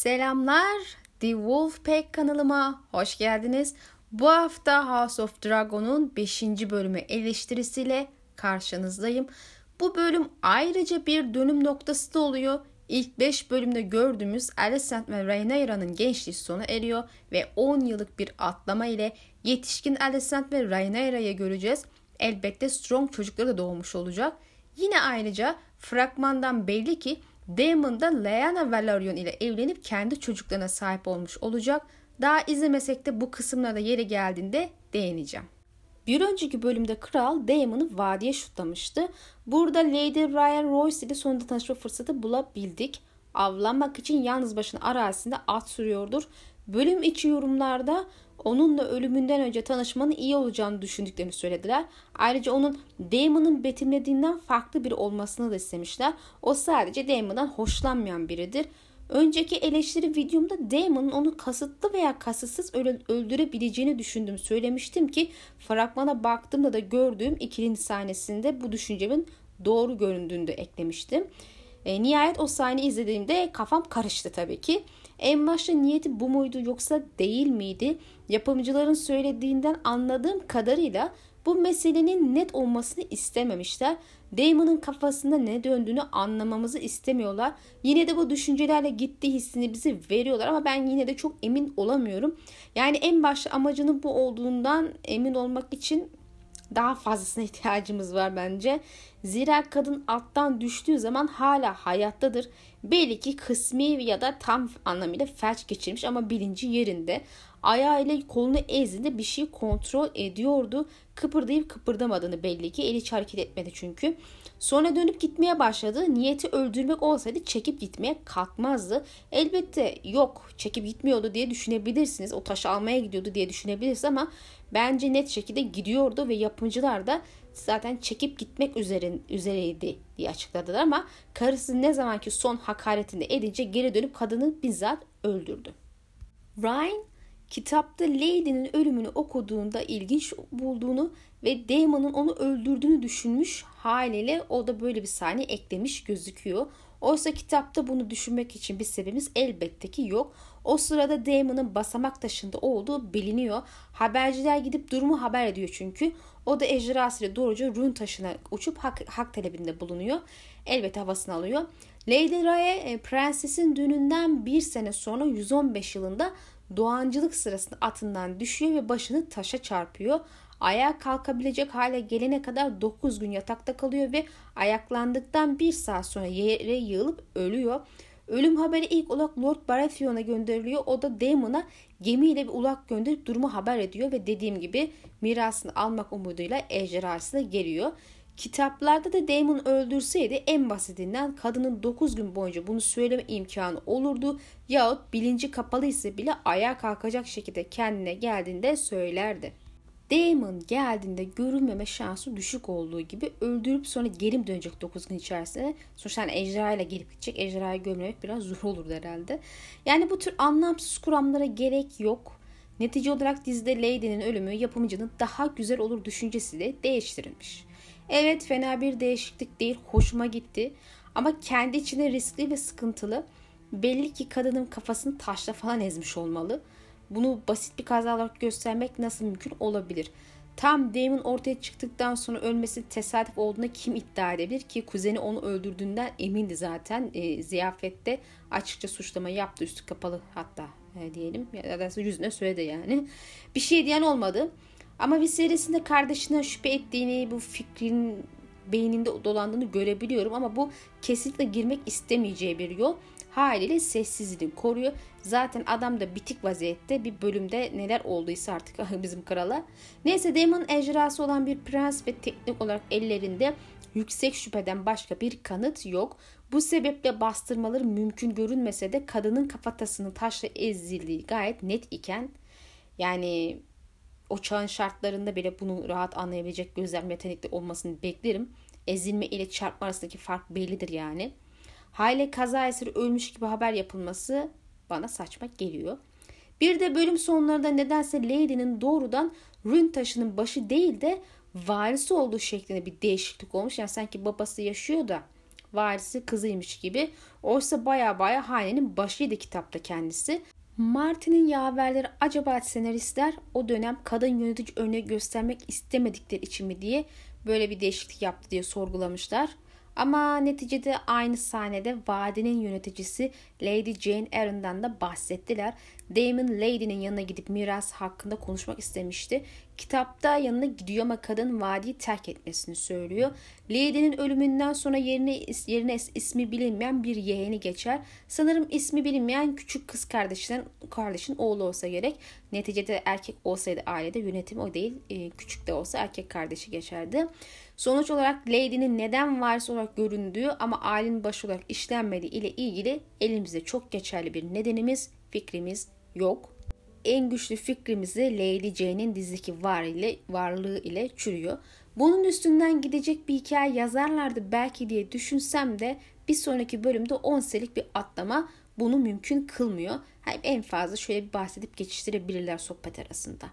Selamlar. The Wolfpack kanalıma hoş geldiniz. Bu hafta House of Dragon'un 5. bölümü eleştirisiyle karşınızdayım. Bu bölüm ayrıca bir dönüm noktası da oluyor. İlk 5 bölümde gördüğümüz Alicent ve Rhaenyra'nın gençliği sona eriyor ve 10 yıllık bir atlama ile yetişkin Alicent ve Rhaenyra'yı göreceğiz. Elbette Strong çocukları da doğmuş olacak. Yine ayrıca fragmandan belli ki Daemon da Lyanna Velaryon ile evlenip kendi çocuklarına sahip olmuş olacak. Daha izlemesek de bu kısımlarda yeri geldiğinde değineceğim. Bir önceki bölümde kral Daemon'ı vadiye şutlamıştı. Burada Lady Ryan Royce ile sonunda tanışma fırsatı bulabildik. Avlanmak için yalnız başına arazisinde at sürüyordur. Bölüm içi yorumlarda onunla ölümünden önce tanışmanın iyi olacağını düşündüklerini söylediler. Ayrıca onun Damon'ın betimlediğinden farklı biri olmasını da istemişler. O sadece Damon'dan hoşlanmayan biridir. Önceki eleştiri videomda Damon'un onu kasıtlı veya kasıtsız öldürebileceğini düşündüm. Söylemiştim ki fragmana baktığımda da gördüğüm ikilinin sahnesinde bu düşüncemin doğru göründüğünü de eklemiştim. E, nihayet o sahneyi izlediğimde kafam karıştı tabii ki. En başta niyeti bu muydu yoksa değil miydi? Yapımcıların söylediğinden anladığım kadarıyla bu meselenin net olmasını istememişler. Damon'ın kafasında ne döndüğünü anlamamızı istemiyorlar. Yine de bu düşüncelerle gitti hissini bize veriyorlar ama ben yine de çok emin olamıyorum. Yani en başta amacının bu olduğundan emin olmak için daha fazlasına ihtiyacımız var bence. Zira kadın alttan düştüğü zaman hala hayattadır. Belli ki kısmi ya da tam anlamıyla felç geçirmiş ama bilinci yerinde. Ayağıyla kolunu ezdiğinde bir şey kontrol ediyordu. Kıpırdayıp kıpırdamadığını belli ki. Eli hiç hareket etmedi çünkü. Sonra dönüp gitmeye başladı. Niyeti öldürmek olsaydı çekip gitmeye kalkmazdı. Elbette yok çekip gitmiyordu diye düşünebilirsiniz. O taşı almaya gidiyordu diye düşünebilirsiniz ama bence net şekilde gidiyordu ve yapımcılar da zaten çekip gitmek üzere, üzereydi diye açıkladılar ama karısı ne zamanki son hakaretinde edince geri dönüp kadını bizzat öldürdü. Ryan kitapta Lady'nin ölümünü okuduğunda ilginç bulduğunu ve Damon'un onu öldürdüğünü düşünmüş haliyle o da böyle bir sahne eklemiş gözüküyor. Oysa kitapta bunu düşünmek için bir sebebimiz elbette ki yok. O sırada Damon'ın basamak taşında olduğu biliniyor. Haberciler gidip durumu haber ediyor çünkü. O da ejderhasıyla doğruca run taşına uçup hak, hak talebinde bulunuyor. Elbette havasını alıyor. Lady Rae e, prensesin düğününden bir sene sonra 115 yılında doğancılık sırasında atından düşüyor ve başını taşa çarpıyor. Ayağa kalkabilecek hale gelene kadar 9 gün yatakta kalıyor ve ayaklandıktan bir saat sonra yere yığılıp ölüyor. Ölüm haberi ilk olarak Lord Baratheon'a gönderiliyor. O da Daemon'a gemiyle bir ulak gönderip durumu haber ediyor ve dediğim gibi mirasını almak umuduyla ejderhasına geliyor. Kitaplarda da Damon öldürseydi en basitinden kadının 9 gün boyunca bunu söyleme imkanı olurdu yahut bilinci kapalı ise bile ayağa kalkacak şekilde kendine geldiğinde söylerdi. Damon geldiğinde görülmeme şansı düşük olduğu gibi öldürüp sonra geri dönecek 9 gün içerisinde? Sonuçta yani ejderha ile gelip gidecek. Ejderhayı görmemek biraz zor olur herhalde. Yani bu tür anlamsız kuramlara gerek yok. Netice olarak dizide Lady'nin ölümü yapımcının daha güzel olur düşüncesiyle değiştirilmiş. Evet fena bir değişiklik değil. Hoşuma gitti. Ama kendi içinde riskli ve sıkıntılı. Belli ki kadının kafasını taşla falan ezmiş olmalı. Bunu basit bir kaza olarak göstermek nasıl mümkün olabilir? Tam Damon ortaya çıktıktan sonra ölmesi tesadüf olduğuna kim iddia edebilir ki kuzeni onu öldürdüğünden emindi zaten e, ziyafette açıkça suçlama yaptı üstü kapalı hatta e, diyelim ya da yüzüne söyledi yani bir şey diyen olmadı ama bir serisinde kardeşine şüphe ettiğini bu fikrin beyninde dolandığını görebiliyorum ama bu kesinlikle girmek istemeyeceği bir yol haliyle sessizliğini koruyor. Zaten adam da bitik vaziyette bir bölümde neler olduysa artık bizim krala. Neyse Damon ejderhası olan bir prens ve teknik olarak ellerinde yüksek şüpheden başka bir kanıt yok. Bu sebeple bastırmaları mümkün görünmese de kadının kafatasının taşla ezildiği gayet net iken yani o çağın şartlarında bile bunu rahat anlayabilecek gözlem yetenekli olmasını beklerim. Ezilme ile çarpma arasındaki fark bellidir yani. Hale kaza eseri ölmüş gibi haber yapılması bana saçma geliyor. Bir de bölüm sonlarında nedense Lady'nin doğrudan rün taşının başı değil de varisi olduğu şeklinde bir değişiklik olmuş. Yani sanki babası yaşıyor da varisi kızıymış gibi. Oysa baya baya hanenin başıydı kitapta kendisi. Martin'in yaverleri acaba senaristler o dönem kadın yönetici örneği göstermek istemedikleri için mi diye böyle bir değişiklik yaptı diye sorgulamışlar. Ama neticede aynı sahnede vadinin yöneticisi Lady Jane Eyre'dan da bahsettiler. Damon Lady'nin yanına gidip miras hakkında konuşmak istemişti. Kitapta yanına gidiyor ama kadın vadiyi terk etmesini söylüyor. Lady'nin ölümünden sonra yerine, yerine ismi bilinmeyen bir yeğeni geçer. Sanırım ismi bilinmeyen küçük kız kardeşinin kardeşin oğlu olsa gerek. Neticede erkek olsaydı ailede yönetim o değil. E, küçük de olsa erkek kardeşi geçerdi. Sonuç olarak Lady'nin neden varis olarak göründüğü ama ailenin başı olarak işlenmediği ile ilgili elimizde çok geçerli bir nedenimiz, fikrimiz yok. En güçlü fikrimizi Lady Jane'in dizideki var ile, varlığı ile çürüyor. Bunun üstünden gidecek bir hikaye yazarlardı belki diye düşünsem de bir sonraki bölümde 10 senelik bir atlama bunu mümkün kılmıyor. Hem en fazla şöyle bir bahsedip geçiştirebilirler sohbet arasında.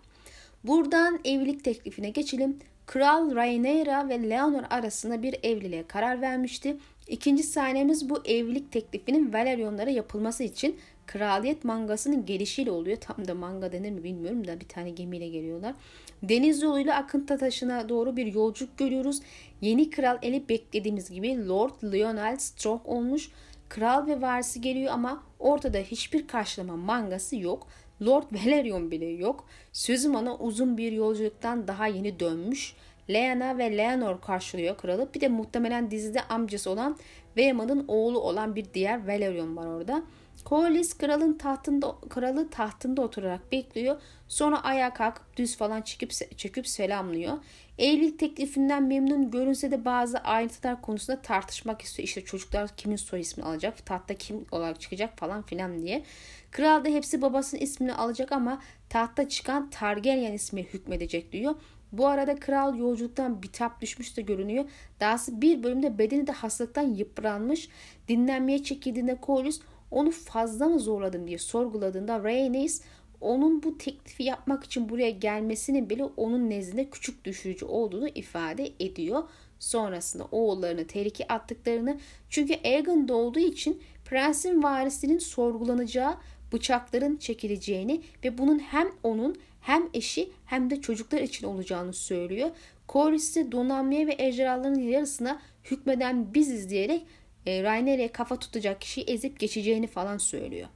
Buradan evlilik teklifine geçelim. Kral Rhaenyra ve Leonor arasında bir evliliğe karar vermişti. İkinci sahnemiz bu evlilik teklifinin Valerionlara yapılması için kraliyet mangasının gelişiyle oluyor. Tam da manga denir mi bilmiyorum da bir tane gemiyle geliyorlar. Deniz yoluyla Akıntı Taşı'na doğru bir yolculuk görüyoruz. Yeni kral eli beklediğimiz gibi Lord Lionel Strong olmuş. Kral ve varisi geliyor ama ortada hiçbir karşılama mangası yok. Lord Valerion bile yok. Sözüm ona uzun bir yolculuktan daha yeni dönmüş. Lyanna ve Leonor karşılıyor kralı. Bir de muhtemelen dizide amcası olan Waymond'ın oğlu olan bir diğer Valerion var orada. Corlys kralın tahtında kralı tahtında oturarak bekliyor. Sonra ayağa kalkıp düz falan çıkıp çöküp selamlıyor. Evlilik teklifinden memnun görünse de bazı ayrıntılar konusunda tartışmak istiyor. İşte çocuklar kimin soy ismini alacak, tahta kim olarak çıkacak falan filan diye. Kral da hepsi babasının ismini alacak ama tahta çıkan Targaryen ismi hükmedecek diyor. Bu arada kral yolculuktan bitap düşmüş de görünüyor. Dahası bir bölümde bedeni de hastalıktan yıpranmış. Dinlenmeye çekildiğinde Corlys onu fazla mı zorladın diye sorguladığında Rhaenys onun bu teklifi yapmak için buraya gelmesinin bile onun nezdinde küçük düşürücü olduğunu ifade ediyor. Sonrasında oğullarını tehlikeye attıklarını çünkü Aegon doğduğu için prensin varisinin sorgulanacağı bıçakların çekileceğini ve bunun hem onun hem eşi hem de çocuklar için olacağını söylüyor. Corlys ise donanmaya ve ejderhaların yarısına hükmeden biziz diyerek e, kafa tutacak kişiyi ezip geçeceğini falan söylüyor.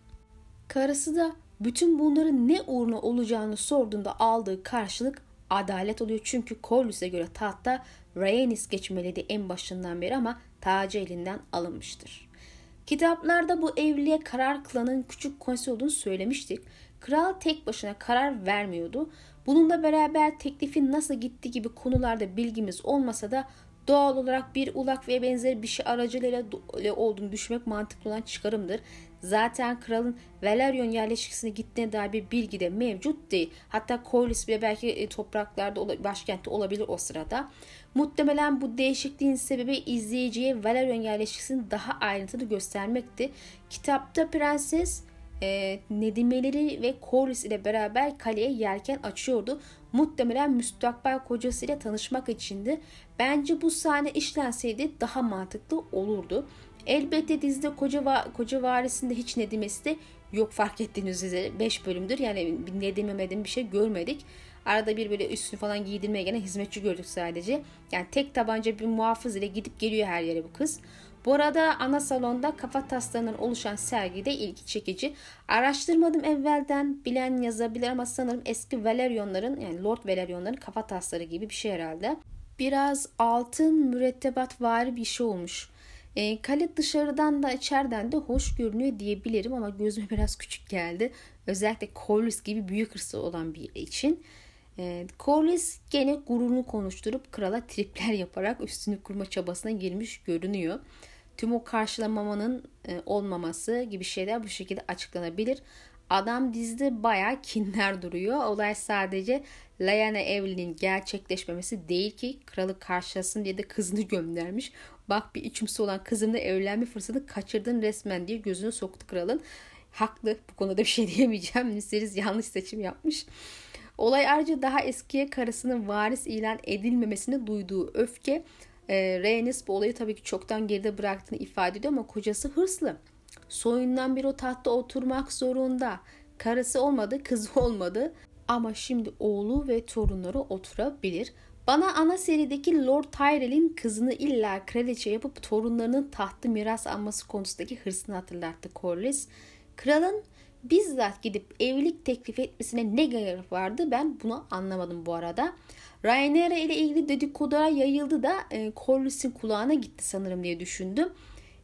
Karısı da bütün bunların ne uğruna olacağını sorduğunda aldığı karşılık adalet oluyor. Çünkü Corlys'e göre tahta Rhaenys geçmeliydi en başından beri ama tacı elinden alınmıştır. Kitaplarda bu evliliğe karar kılanın küçük konsey olduğunu söylemiştik. Kral tek başına karar vermiyordu. Bununla beraber teklifin nasıl gitti gibi konularda bilgimiz olmasa da doğal olarak bir ulak ve benzeri bir şey aracılığıyla olduğunu düşünmek mantıklı olan çıkarımdır. Zaten kralın Valerion yerleşkesine gittiğine dair bir bilgi de mevcut değil. Hatta Corlys bile belki e, topraklarda başkentte olabilir o sırada. Muhtemelen bu değişikliğin sebebi izleyiciye Valerion yerleşkesini daha ayrıntılı göstermekti. Kitapta prenses e, Nedimeleri ve Corlys ile beraber kaleye yelken açıyordu. Muhtemelen müstakbel kocasıyla tanışmak içindi. Bence bu sahne işlenseydi daha mantıklı olurdu. Elbette dizide koca, va koca varisinde hiç Nedimesi de yok fark ettiğiniz üzere 5 bölümdür. Yani Nedim'e Medim bir şey görmedik. Arada bir böyle üstünü falan giydirmeye gene hizmetçi gördük sadece. Yani tek tabanca bir muhafız ile gidip geliyor her yere bu kız. Bu arada ana salonda kafa taslarından oluşan sergi de ilgi çekici. Araştırmadım evvelden bilen yazabilir ama sanırım eski Valerionların yani Lord Valerionların kafa tasları gibi bir şey herhalde. Biraz altın mürettebat vari bir şey olmuş. E, kale dışarıdan da içeriden de hoş görünüyor diyebilirim ama gözüme biraz küçük geldi. Özellikle Corlys gibi büyük hırsı olan bir için. E, Corlys gene gururunu konuşturup krala tripler yaparak üstünü kurma çabasına girmiş görünüyor. Tüm o karşılamamanın e, olmaması gibi şeyler bu şekilde açıklanabilir. Adam dizide bayağı kinler duruyor. Olay sadece Lyanna evliliğinin gerçekleşmemesi değil ki kralı karşılasın diye de kızını göndermiş. Bak bir içimsi olan kızımla evlenme fırsatı kaçırdın resmen diye gözünü soktu kralın. Haklı bu konuda bir şey diyemeyeceğim. Viserys yanlış seçim yapmış. Olay ayrıca daha eskiye karısının varis ilan edilmemesini duyduğu öfke E, Rhaenys bu olayı tabii ki çoktan geride bıraktığını ifade ediyor ama kocası hırslı. Soyundan bir o tahtta oturmak zorunda. Karısı olmadı, kızı olmadı. Ama şimdi oğlu ve torunları oturabilir. Bana ana serideki Lord Tyrell'in kızını illa kraliçe yapıp torunlarının tahtı miras alması konusundaki hırsını hatırlattı Corlys. Kralın bizzat gidip evlilik teklif etmesine ne gerek vardı ben bunu anlamadım bu arada. Rhaenyra ile ilgili dedikodular yayıldı da e, Corlys'in kulağına gitti sanırım diye düşündüm.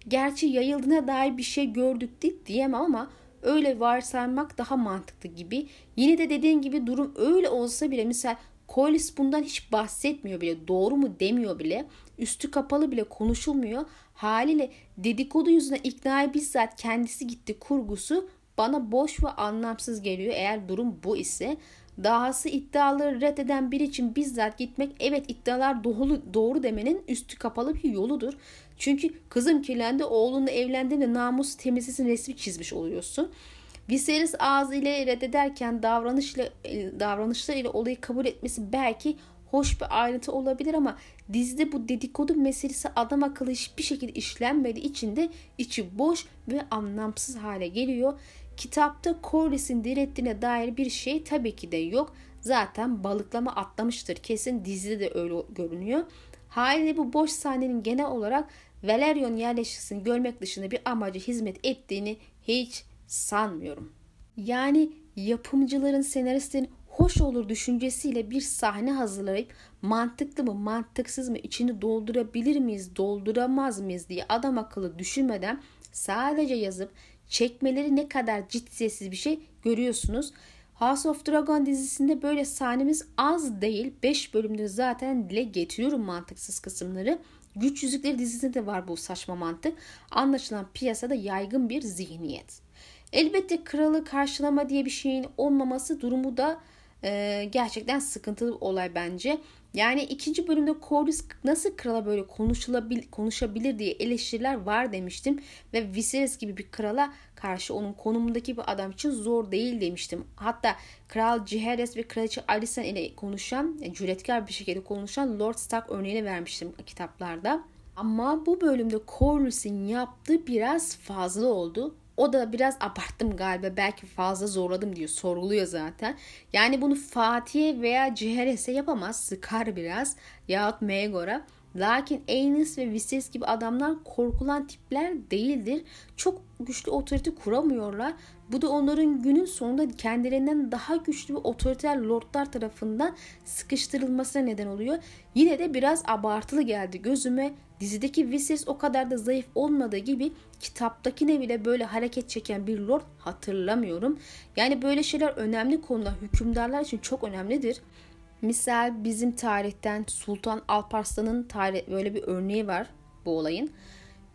Gerçi yayıldığına dair bir şey gördük değil diyemem ama öyle varsaymak daha mantıklı gibi. Yine de dediğin gibi durum öyle olsa bile misal Collis bundan hiç bahsetmiyor bile. Doğru mu demiyor bile. Üstü kapalı bile konuşulmuyor. Haliyle dedikodu yüzüne ikna bizzat kendisi gitti kurgusu bana boş ve anlamsız geliyor eğer durum bu ise. Dahası iddiaları reddeden biri için bizzat gitmek evet iddialar doğru, doğru demenin üstü kapalı bir yoludur. Çünkü kızım kirlendi oğlunla evlendiğinde namus temizlisin resmi çizmiş oluyorsun. Viserys ağzı ile reddederken davranışla, davranışlar ile olayı kabul etmesi belki hoş bir ayrıntı olabilir ama dizide bu dedikodu meselesi adam akıllı hiçbir şekilde işlenmediği için de içi boş ve anlamsız hale geliyor. Kitapta Corlys'in direttiğine dair bir şey tabii ki de yok. Zaten balıklama atlamıştır. Kesin dizide de öyle görünüyor. Haliyle bu boş sahnenin genel olarak Valerion yerleşkesini görmek dışında bir amacı hizmet ettiğini hiç sanmıyorum. Yani yapımcıların, senaristlerin hoş olur düşüncesiyle bir sahne hazırlayıp mantıklı mı, mantıksız mı, içini doldurabilir miyiz, dolduramaz mıyız diye adam akıllı düşünmeden sadece yazıp çekmeleri ne kadar ciddiyetsiz bir şey görüyorsunuz. House of Dragon dizisinde böyle sahnemiz az değil. 5 bölümde zaten dile getiriyorum mantıksız kısımları. Güç Yüzükleri dizisinde de var bu saçma mantık. Anlaşılan piyasada yaygın bir zihniyet. Elbette kralı karşılama diye bir şeyin olmaması durumu da e, gerçekten sıkıntılı bir olay bence. Yani ikinci bölümde Corlys nasıl krala böyle konuşulabil, konuşabilir diye eleştiriler var demiştim. Ve Viserys gibi bir krala karşı onun konumundaki bir adam için zor değil demiştim. Hatta Kral Jaehaerys ve Kraliçe Alicent ile konuşan, yani cüretkar bir şekilde konuşan Lord Stark örneğini vermiştim kitaplarda. Ama bu bölümde Corlys'in yaptığı biraz fazla oldu. O da biraz abarttım galiba belki fazla zorladım diyor sorguluyor zaten. Yani bunu Fatih'e veya Ciheres'e yapamaz sıkar biraz yahut Megor'a. Lakin Aenis ve Viserys gibi adamlar korkulan tipler değildir. Çok güçlü otorite kuramıyorlar. Bu da onların günün sonunda kendilerinden daha güçlü ve otoriter lordlar tarafından sıkıştırılmasına neden oluyor. Yine de biraz abartılı geldi gözüme. Dizideki Viserys o kadar da zayıf olmadığı gibi kitaptakine bile böyle hareket çeken bir lord hatırlamıyorum. Yani böyle şeyler önemli konular hükümdarlar için çok önemlidir. Misal bizim tarihten Sultan Alparslan'ın tarih böyle bir örneği var bu olayın.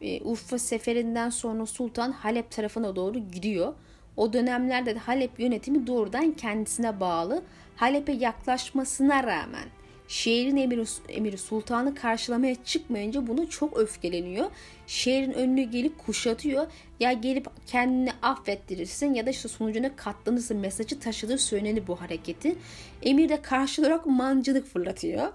Ee, Urfa seferinden sonra Sultan Halep tarafına doğru gidiyor. O dönemlerde de Halep yönetimi doğrudan kendisine bağlı. Halep'e yaklaşmasına rağmen şehrin emiri, emiri sultanı karşılamaya çıkmayınca bunu çok öfkeleniyor. Şehrin önüne gelip kuşatıyor. Ya gelip kendini affettirirsin ya da işte sonucuna katlanırsın mesajı taşıdığı söylenir bu hareketi. Emir de karşı olarak mancılık fırlatıyor.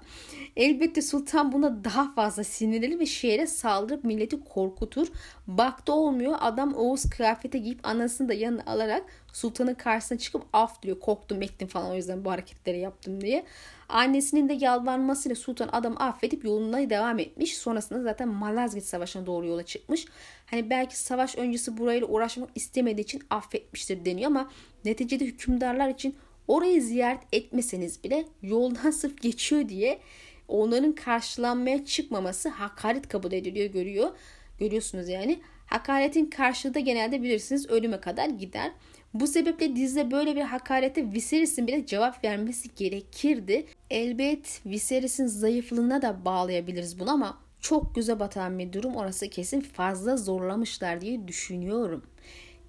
Elbette sultan buna daha fazla sinirli ve şehre saldırıp milleti korkutur. Baktı olmuyor adam Oğuz kıyafete giyip anasını da yanına alarak sultanın karşısına çıkıp af diyor. Korktum ettim falan o yüzden bu hareketleri yaptım diye. Annesinin de yalvarmasıyla sultan adamı affedip yoluna devam etmiş. Sonrasında zaten Malazgirt Savaşı'na doğru yola çıkmış. Hani belki savaş öncesi burayla uğraşmak istemediği için affetmiştir deniyor ama neticede hükümdarlar için orayı ziyaret etmeseniz bile yoldan sırf geçiyor diye onların karşılanmaya çıkmaması hakaret kabul ediliyor görüyor. Görüyorsunuz yani. Hakaretin karşılığı da genelde bilirsiniz ölüme kadar gider. Bu sebeple dizide böyle bir hakarete Viserys'in bile cevap vermesi gerekirdi. Elbet Viserys'in zayıflığına da bağlayabiliriz bunu ama çok göze batan bir durum orası kesin fazla zorlamışlar diye düşünüyorum.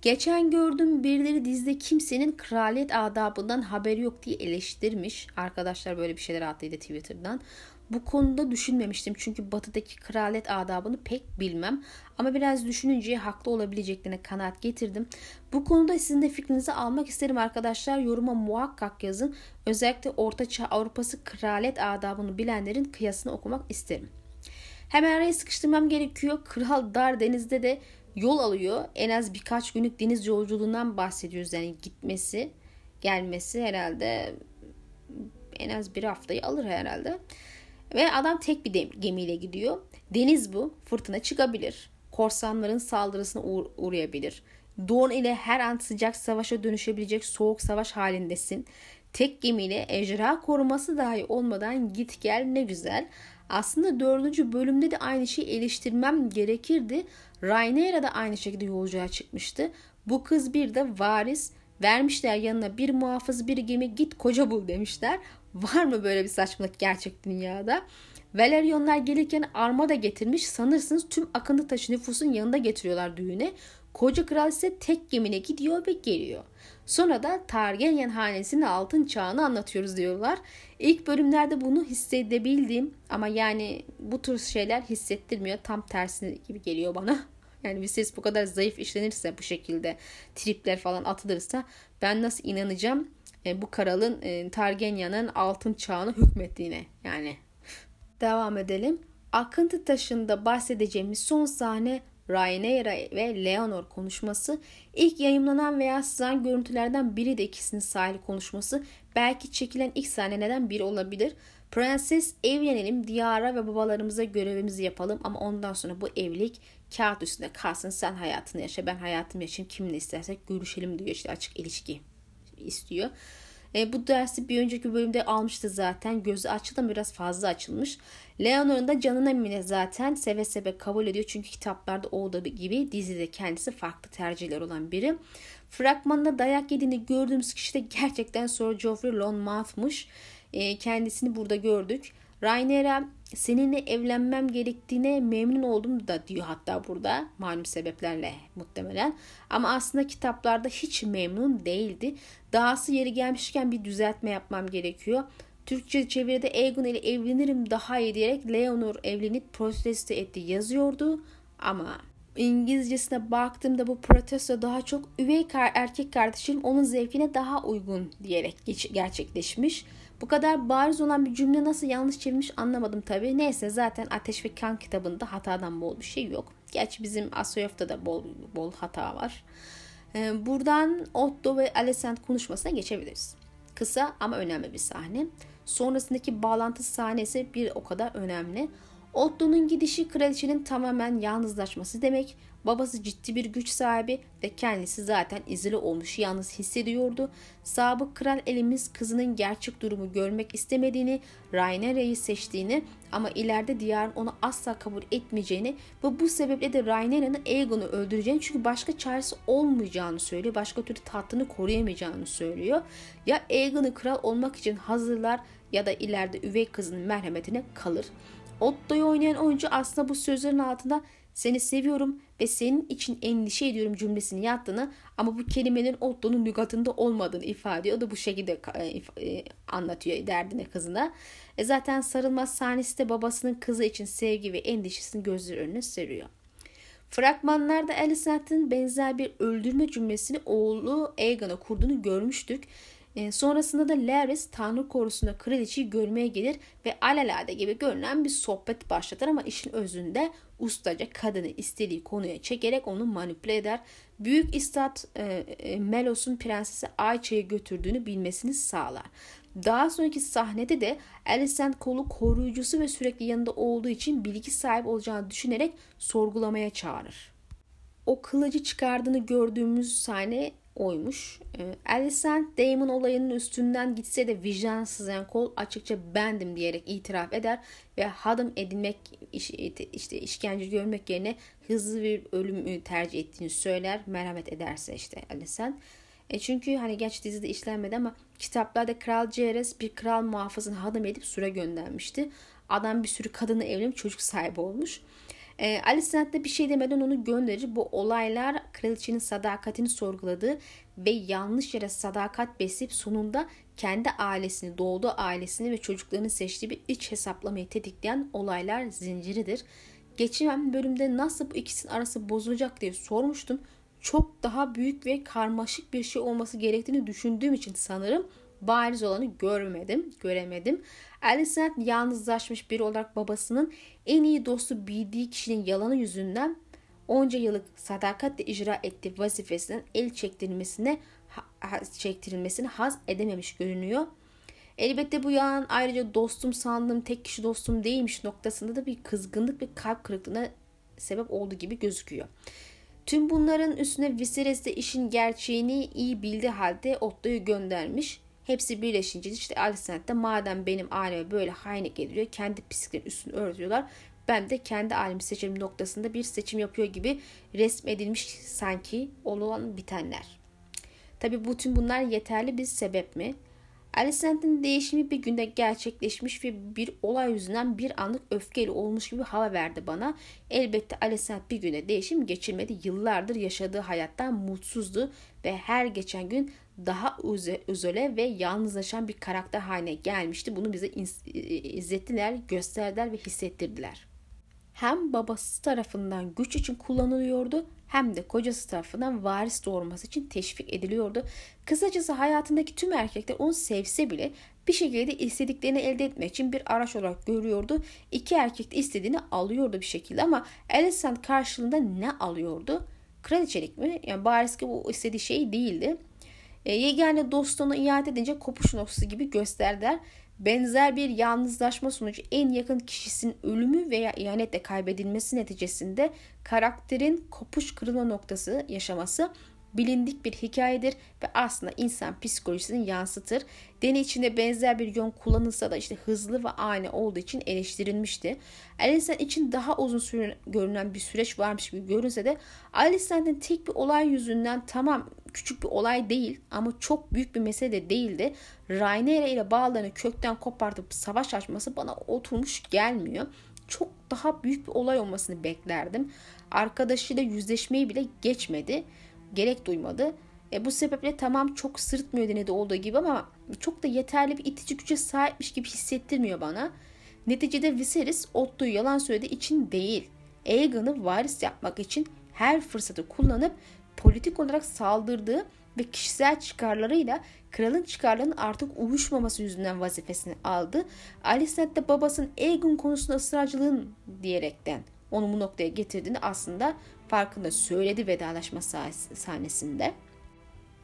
Geçen gördüm birileri dizide kimsenin kraliyet adabından haberi yok diye eleştirmiş. Arkadaşlar böyle bir şeyler attıydı Twitter'dan. Bu konuda düşünmemiştim çünkü batıdaki kraliyet adabını pek bilmem. Ama biraz düşününce haklı olabileceklerine kanaat getirdim. Bu konuda sizin de fikrinizi almak isterim arkadaşlar. Yoruma muhakkak yazın. Özellikle Ortaçağ Avrupası kraliyet adabını bilenlerin kıyasını okumak isterim. Hemen araya sıkıştırmam gerekiyor. Kral Dar Deniz'de de yol alıyor. En az birkaç günlük deniz yolculuğundan bahsediyoruz. Yani gitmesi, gelmesi herhalde en az bir haftayı alır herhalde. Ve adam tek bir gemiyle gidiyor. Deniz bu. Fırtına çıkabilir. Korsanların saldırısına uğ- uğrayabilir. Don ile her an sıcak savaşa dönüşebilecek soğuk savaş halindesin. Tek gemiyle ejderha koruması dahi olmadan git gel ne güzel. Aslında dördüncü bölümde de aynı şeyi eleştirmem gerekirdi. Rhaenyra da aynı şekilde yolculuğa çıkmıştı. Bu kız bir de varis. Vermişler yanına bir muhafız bir gemi git koca bul demişler. Var mı böyle bir saçmalık gerçek dünyada? Valeryonlar gelirken armada getirmiş sanırsınız tüm akıntı taşı nüfusun yanında getiriyorlar düğüne. Koca kral ise tek gemine gidiyor ve geliyor. Sonra da Targaryen hanesinin altın çağını anlatıyoruz diyorlar. İlk bölümlerde bunu hissedebildim ama yani bu tür şeyler hissettirmiyor. Tam tersine gibi geliyor bana. Yani ses bu kadar zayıf işlenirse bu şekilde tripler falan atılırsa ben nasıl inanacağım e, bu kralın e, Targaryen'ın altın çağını hükmettiğine yani. Devam edelim. Akıntı taşında bahsedeceğimiz son sahne Rhaenyra ve Leonor konuşması, ilk yayınlanan veya sızan görüntülerden biri de ikisinin sahili konuşması, belki çekilen ilk sahneden biri olabilir. Prenses evlenelim, diyara ve babalarımıza görevimizi yapalım ama ondan sonra bu evlilik kağıt üstünde kalsın. Sen hayatını yaşa, ben hayatımı yaşayayım. Kimle istersek görüşelim diyor işte açık ilişki istiyor. E, bu dersi bir önceki bölümde almıştı zaten. Gözü açıldı ama biraz fazla açılmış. Leonor'un da canına mine zaten seve seve kabul ediyor. Çünkü kitaplarda olduğu gibi dizide kendisi farklı tercihler olan biri. Fragmanda dayak yediğini gördüğümüz kişi de gerçekten Sir Geoffrey Lonmouth'muş. E, kendisini burada gördük. Rhaenyra seninle evlenmem gerektiğine memnun oldum da diyor hatta burada malum sebeplerle muhtemelen. Ama aslında kitaplarda hiç memnun değildi. Dahası yeri gelmişken bir düzeltme yapmam gerekiyor. Türkçe çeviride Aegon ile evlenirim daha iyi diyerek Leonor evlenip protesto etti yazıyordu. Ama İngilizcesine baktığımda bu protesto daha çok üvey erkek kardeşim onun zevkine daha uygun diyerek gerçekleşmiş. Bu kadar bariz olan bir cümle nasıl yanlış çevirmiş anlamadım tabii. Neyse zaten Ateş ve Kan kitabında hatadan bol bir şey yok. Gerçi bizim Asoyof'ta da bol bol hata var. Ee, buradan Otto ve Alicent konuşmasına geçebiliriz. Kısa ama önemli bir sahne. Sonrasındaki bağlantı sahnesi bir o kadar önemli. Otto'nun gidişi kraliçenin tamamen yalnızlaşması demek. Babası ciddi bir güç sahibi ve kendisi zaten izole olmuş yalnız hissediyordu. Sabık kral elimiz kızının gerçek durumu görmek istemediğini, Rhaenyra'yı seçtiğini ama ileride diyarın onu asla kabul etmeyeceğini ve bu sebeple de Rhaenyra'nın Aegon'u öldüreceğini çünkü başka çaresi olmayacağını söylüyor. Başka türlü tahtını koruyamayacağını söylüyor. Ya Aegon'u kral olmak için hazırlar ya da ileride üvey kızının merhametine kalır. Otto'yu oynayan oyuncu aslında bu sözlerin altında seni seviyorum ve senin için endişe ediyorum cümlesini yattığını ama bu kelimelerin Otto'nun lügatında olmadığını ifade ediyor. O da bu şekilde e, e, anlatıyor derdine kızına. E zaten sarılmaz sahnesi de babasının kızı için sevgi ve endişesini gözler önüne seriyor. Fragmanlarda Alicent'in benzer bir öldürme cümlesini oğlu Aegon'a kurduğunu görmüştük. E, sonrasında da Laris Tanrı korusunda kraliçeyi görmeye gelir ve alelade gibi görünen bir sohbet başlatır ama işin özünde ustaca kadını istediği konuya çekerek onu manipüle eder. Büyük istat e, e, Melos'un prensesi Ayça'yı götürdüğünü bilmesini sağlar. Daha sonraki sahnede de Alicent kolu koruyucusu ve sürekli yanında olduğu için bilgi sahibi olacağını düşünerek sorgulamaya çağırır. O kılıcı çıkardığını gördüğümüz sahne oymuş. E, Alicent Damon olayının üstünden gitse de vicdansız kol açıkça bendim diyerek itiraf eder ve hadım edinmek işte işkence görmek yerine hızlı bir ölüm tercih ettiğini söyler. Merhamet ederse işte Alicent. E çünkü hani geç dizide işlenmedi ama kitaplarda Kral Ceres bir kral muhafızını hadım edip süre göndermişti. Adam bir sürü kadını evlenip çocuk sahibi olmuş. E, Alicent de bir şey demeden onu gönderir. Bu olaylar kraliçenin sadakatini sorguladığı ve yanlış yere sadakat besleyip sonunda kendi ailesini, doğduğu ailesini ve çocuklarını seçtiği bir iç hesaplamayı tetikleyen olaylar zinciridir. Geçen bölümde nasıl bu ikisinin arası bozulacak diye sormuştum. Çok daha büyük ve karmaşık bir şey olması gerektiğini düşündüğüm için sanırım bariz olanı görmedim, göremedim. Alicent yalnızlaşmış biri olarak babasının en iyi dostu bildiği kişinin yalanı yüzünden onca yıllık sadakatle icra ettiği vazifesinden el çektirilmesine çektirilmesini haz edememiş görünüyor. Elbette bu yalan ayrıca dostum sandığım tek kişi dostum değilmiş noktasında da bir kızgınlık ve kalp kırıklığına sebep olduğu gibi gözüküyor. Tüm bunların üstüne Viserys de işin gerçeğini iyi bildiği halde Otto'yu göndermiş. Hepsi birleşince işte Alicent de madem benim aileme böyle hainlik ediliyor kendi pisliklerin üstünü örtüyorlar. Ben de kendi ailemi seçelim noktasında bir seçim yapıyor gibi resmedilmiş sanki olan bitenler. Tabi bütün bunlar yeterli bir sebep mi? Alicent'in değişimi bir günde gerçekleşmiş ve bir olay yüzünden bir anlık öfkeli olmuş gibi hava verdi bana. Elbette Alicent bir günde değişim geçirmedi. Yıllardır yaşadığı hayattan mutsuzdu ve her geçen gün daha özele ve yalnızlaşan bir karakter haline gelmişti. Bunu bize izlettiler, gösterdiler ve hissettirdiler. Hem babası tarafından güç için kullanılıyordu hem de kocası tarafından varis doğurması için teşvik ediliyordu. Kısacası hayatındaki tüm erkekler onu sevse bile bir şekilde istediklerini elde etmek için bir araç olarak görüyordu. İki erkek de istediğini alıyordu bir şekilde ama Alicent karşılığında ne alıyordu? Kraliçelik mi? Yani bariz ki bu istediği şey değildi. E, yegane dostluğunu iade edince kopuş noktası gibi gösterdiler. Benzer bir yalnızlaşma sonucu en yakın kişisinin ölümü veya ihanetle kaybedilmesi neticesinde karakterin kopuş kırılma noktası yaşaması bilindik bir hikayedir ve aslında insan psikolojisini yansıtır. Deney içinde benzer bir yön kullanılsa da işte hızlı ve ani olduğu için eleştirilmişti. Alice'den için daha uzun süre görünen bir süreç varmış gibi görünse de Alice'den tek bir olay yüzünden tamam küçük bir olay değil ama çok büyük bir mesele de değildi. Rhaenyra ile bağlarını kökten kopartıp savaş açması bana oturmuş gelmiyor. Çok daha büyük bir olay olmasını beklerdim. Arkadaşıyla yüzleşmeyi bile geçmedi gerek duymadı. E, bu sebeple tamam çok sırıtmıyor denedi olduğu gibi ama çok da yeterli bir itici güce sahipmiş gibi hissettirmiyor bana. Neticede Viserys Otto'yu yalan söylediği için değil, Aegon'u varis yapmak için her fırsatı kullanıp politik olarak saldırdığı ve kişisel çıkarlarıyla kralın çıkarlarının artık uyuşmaması yüzünden vazifesini aldı. Alicent de babasının Aegon konusunda ısrarcılığın diyerekten onu bu noktaya getirdiğini aslında farkında söyledi vedalaşma sahnesinde.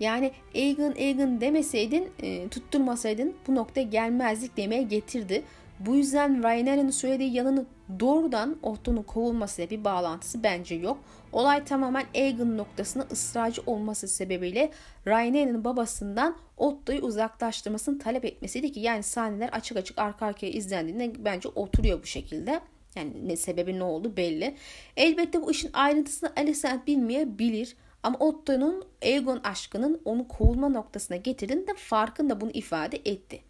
Yani Egan Egan demeseydin, e, tutturmasaydın bu noktaya gelmezdik demeye getirdi. Bu yüzden Rhaenyra'nın söylediği yanını doğrudan Otto'nun kovulmasıyla bir bağlantısı bence yok. Olay tamamen Aegon noktasına ısrarcı olması sebebiyle Rhaenyra'nın babasından Otto'yu uzaklaştırmasını talep etmesiydi ki yani sahneler açık açık arka arkaya izlendiğinde bence oturuyor bu şekilde. Yani ne sebebi ne oldu belli. Elbette bu işin ayrıntısını Alicent bilmeyebilir. Ama Otto'nun Aegon aşkının onu kovulma noktasına getirdiğinde farkında bunu ifade etti.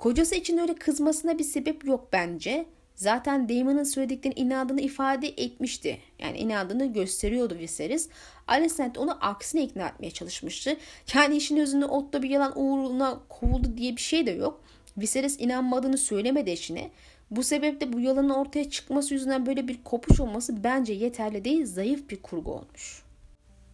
Kocası için öyle kızmasına bir sebep yok bence. Zaten Damon'ın söylediklerine inandığını ifade etmişti. Yani inandığını gösteriyordu Viserys. Alicent onu aksine ikna etmeye çalışmıştı. Yani işin özünde Otto bir yalan uğruna kovuldu diye bir şey de yok. Viserys inanmadığını söylemedi eşine. Bu sebeple bu yalanın ortaya çıkması yüzünden böyle bir kopuş olması bence yeterli değil, zayıf bir kurgu olmuş.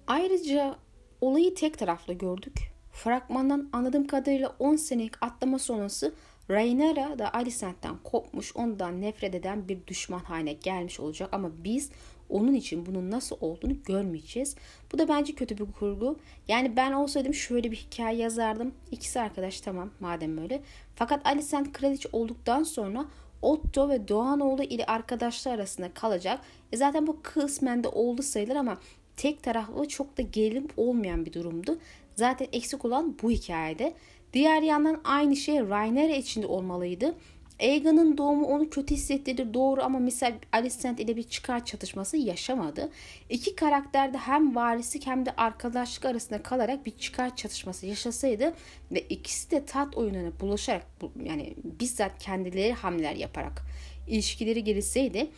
Ayrıca olayı tek taraflı gördük. Fragmandan anladığım kadarıyla 10 senelik atlama sonrası Rhaenyra da Alicent'ten kopmuş, ondan nefret eden bir düşman haline gelmiş olacak ama biz onun için bunun nasıl olduğunu görmeyeceğiz. Bu da bence kötü bir kurgu. Yani ben olsaydım şöyle bir hikaye yazardım. İkisi arkadaş tamam madem öyle. Fakat Alicent kraliçe olduktan sonra Otto ve Doğanoğlu ile arkadaşlar arasında kalacak. E zaten bu kısmen de oldu sayılır ama tek taraflı çok da gerilim olmayan bir durumdu. Zaten eksik olan bu hikayede. Diğer yandan aynı şey Rainer içinde olmalıydı. Aegon'un doğumu onu kötü hissettirdi doğru ama misal Alicent ile bir çıkar çatışması yaşamadı. İki karakter de hem varislik hem de arkadaşlık arasında kalarak bir çıkar çatışması yaşasaydı ve ikisi de tat oyununa bulaşarak yani bizzat kendileri hamleler yaparak ilişkileri gelişseydi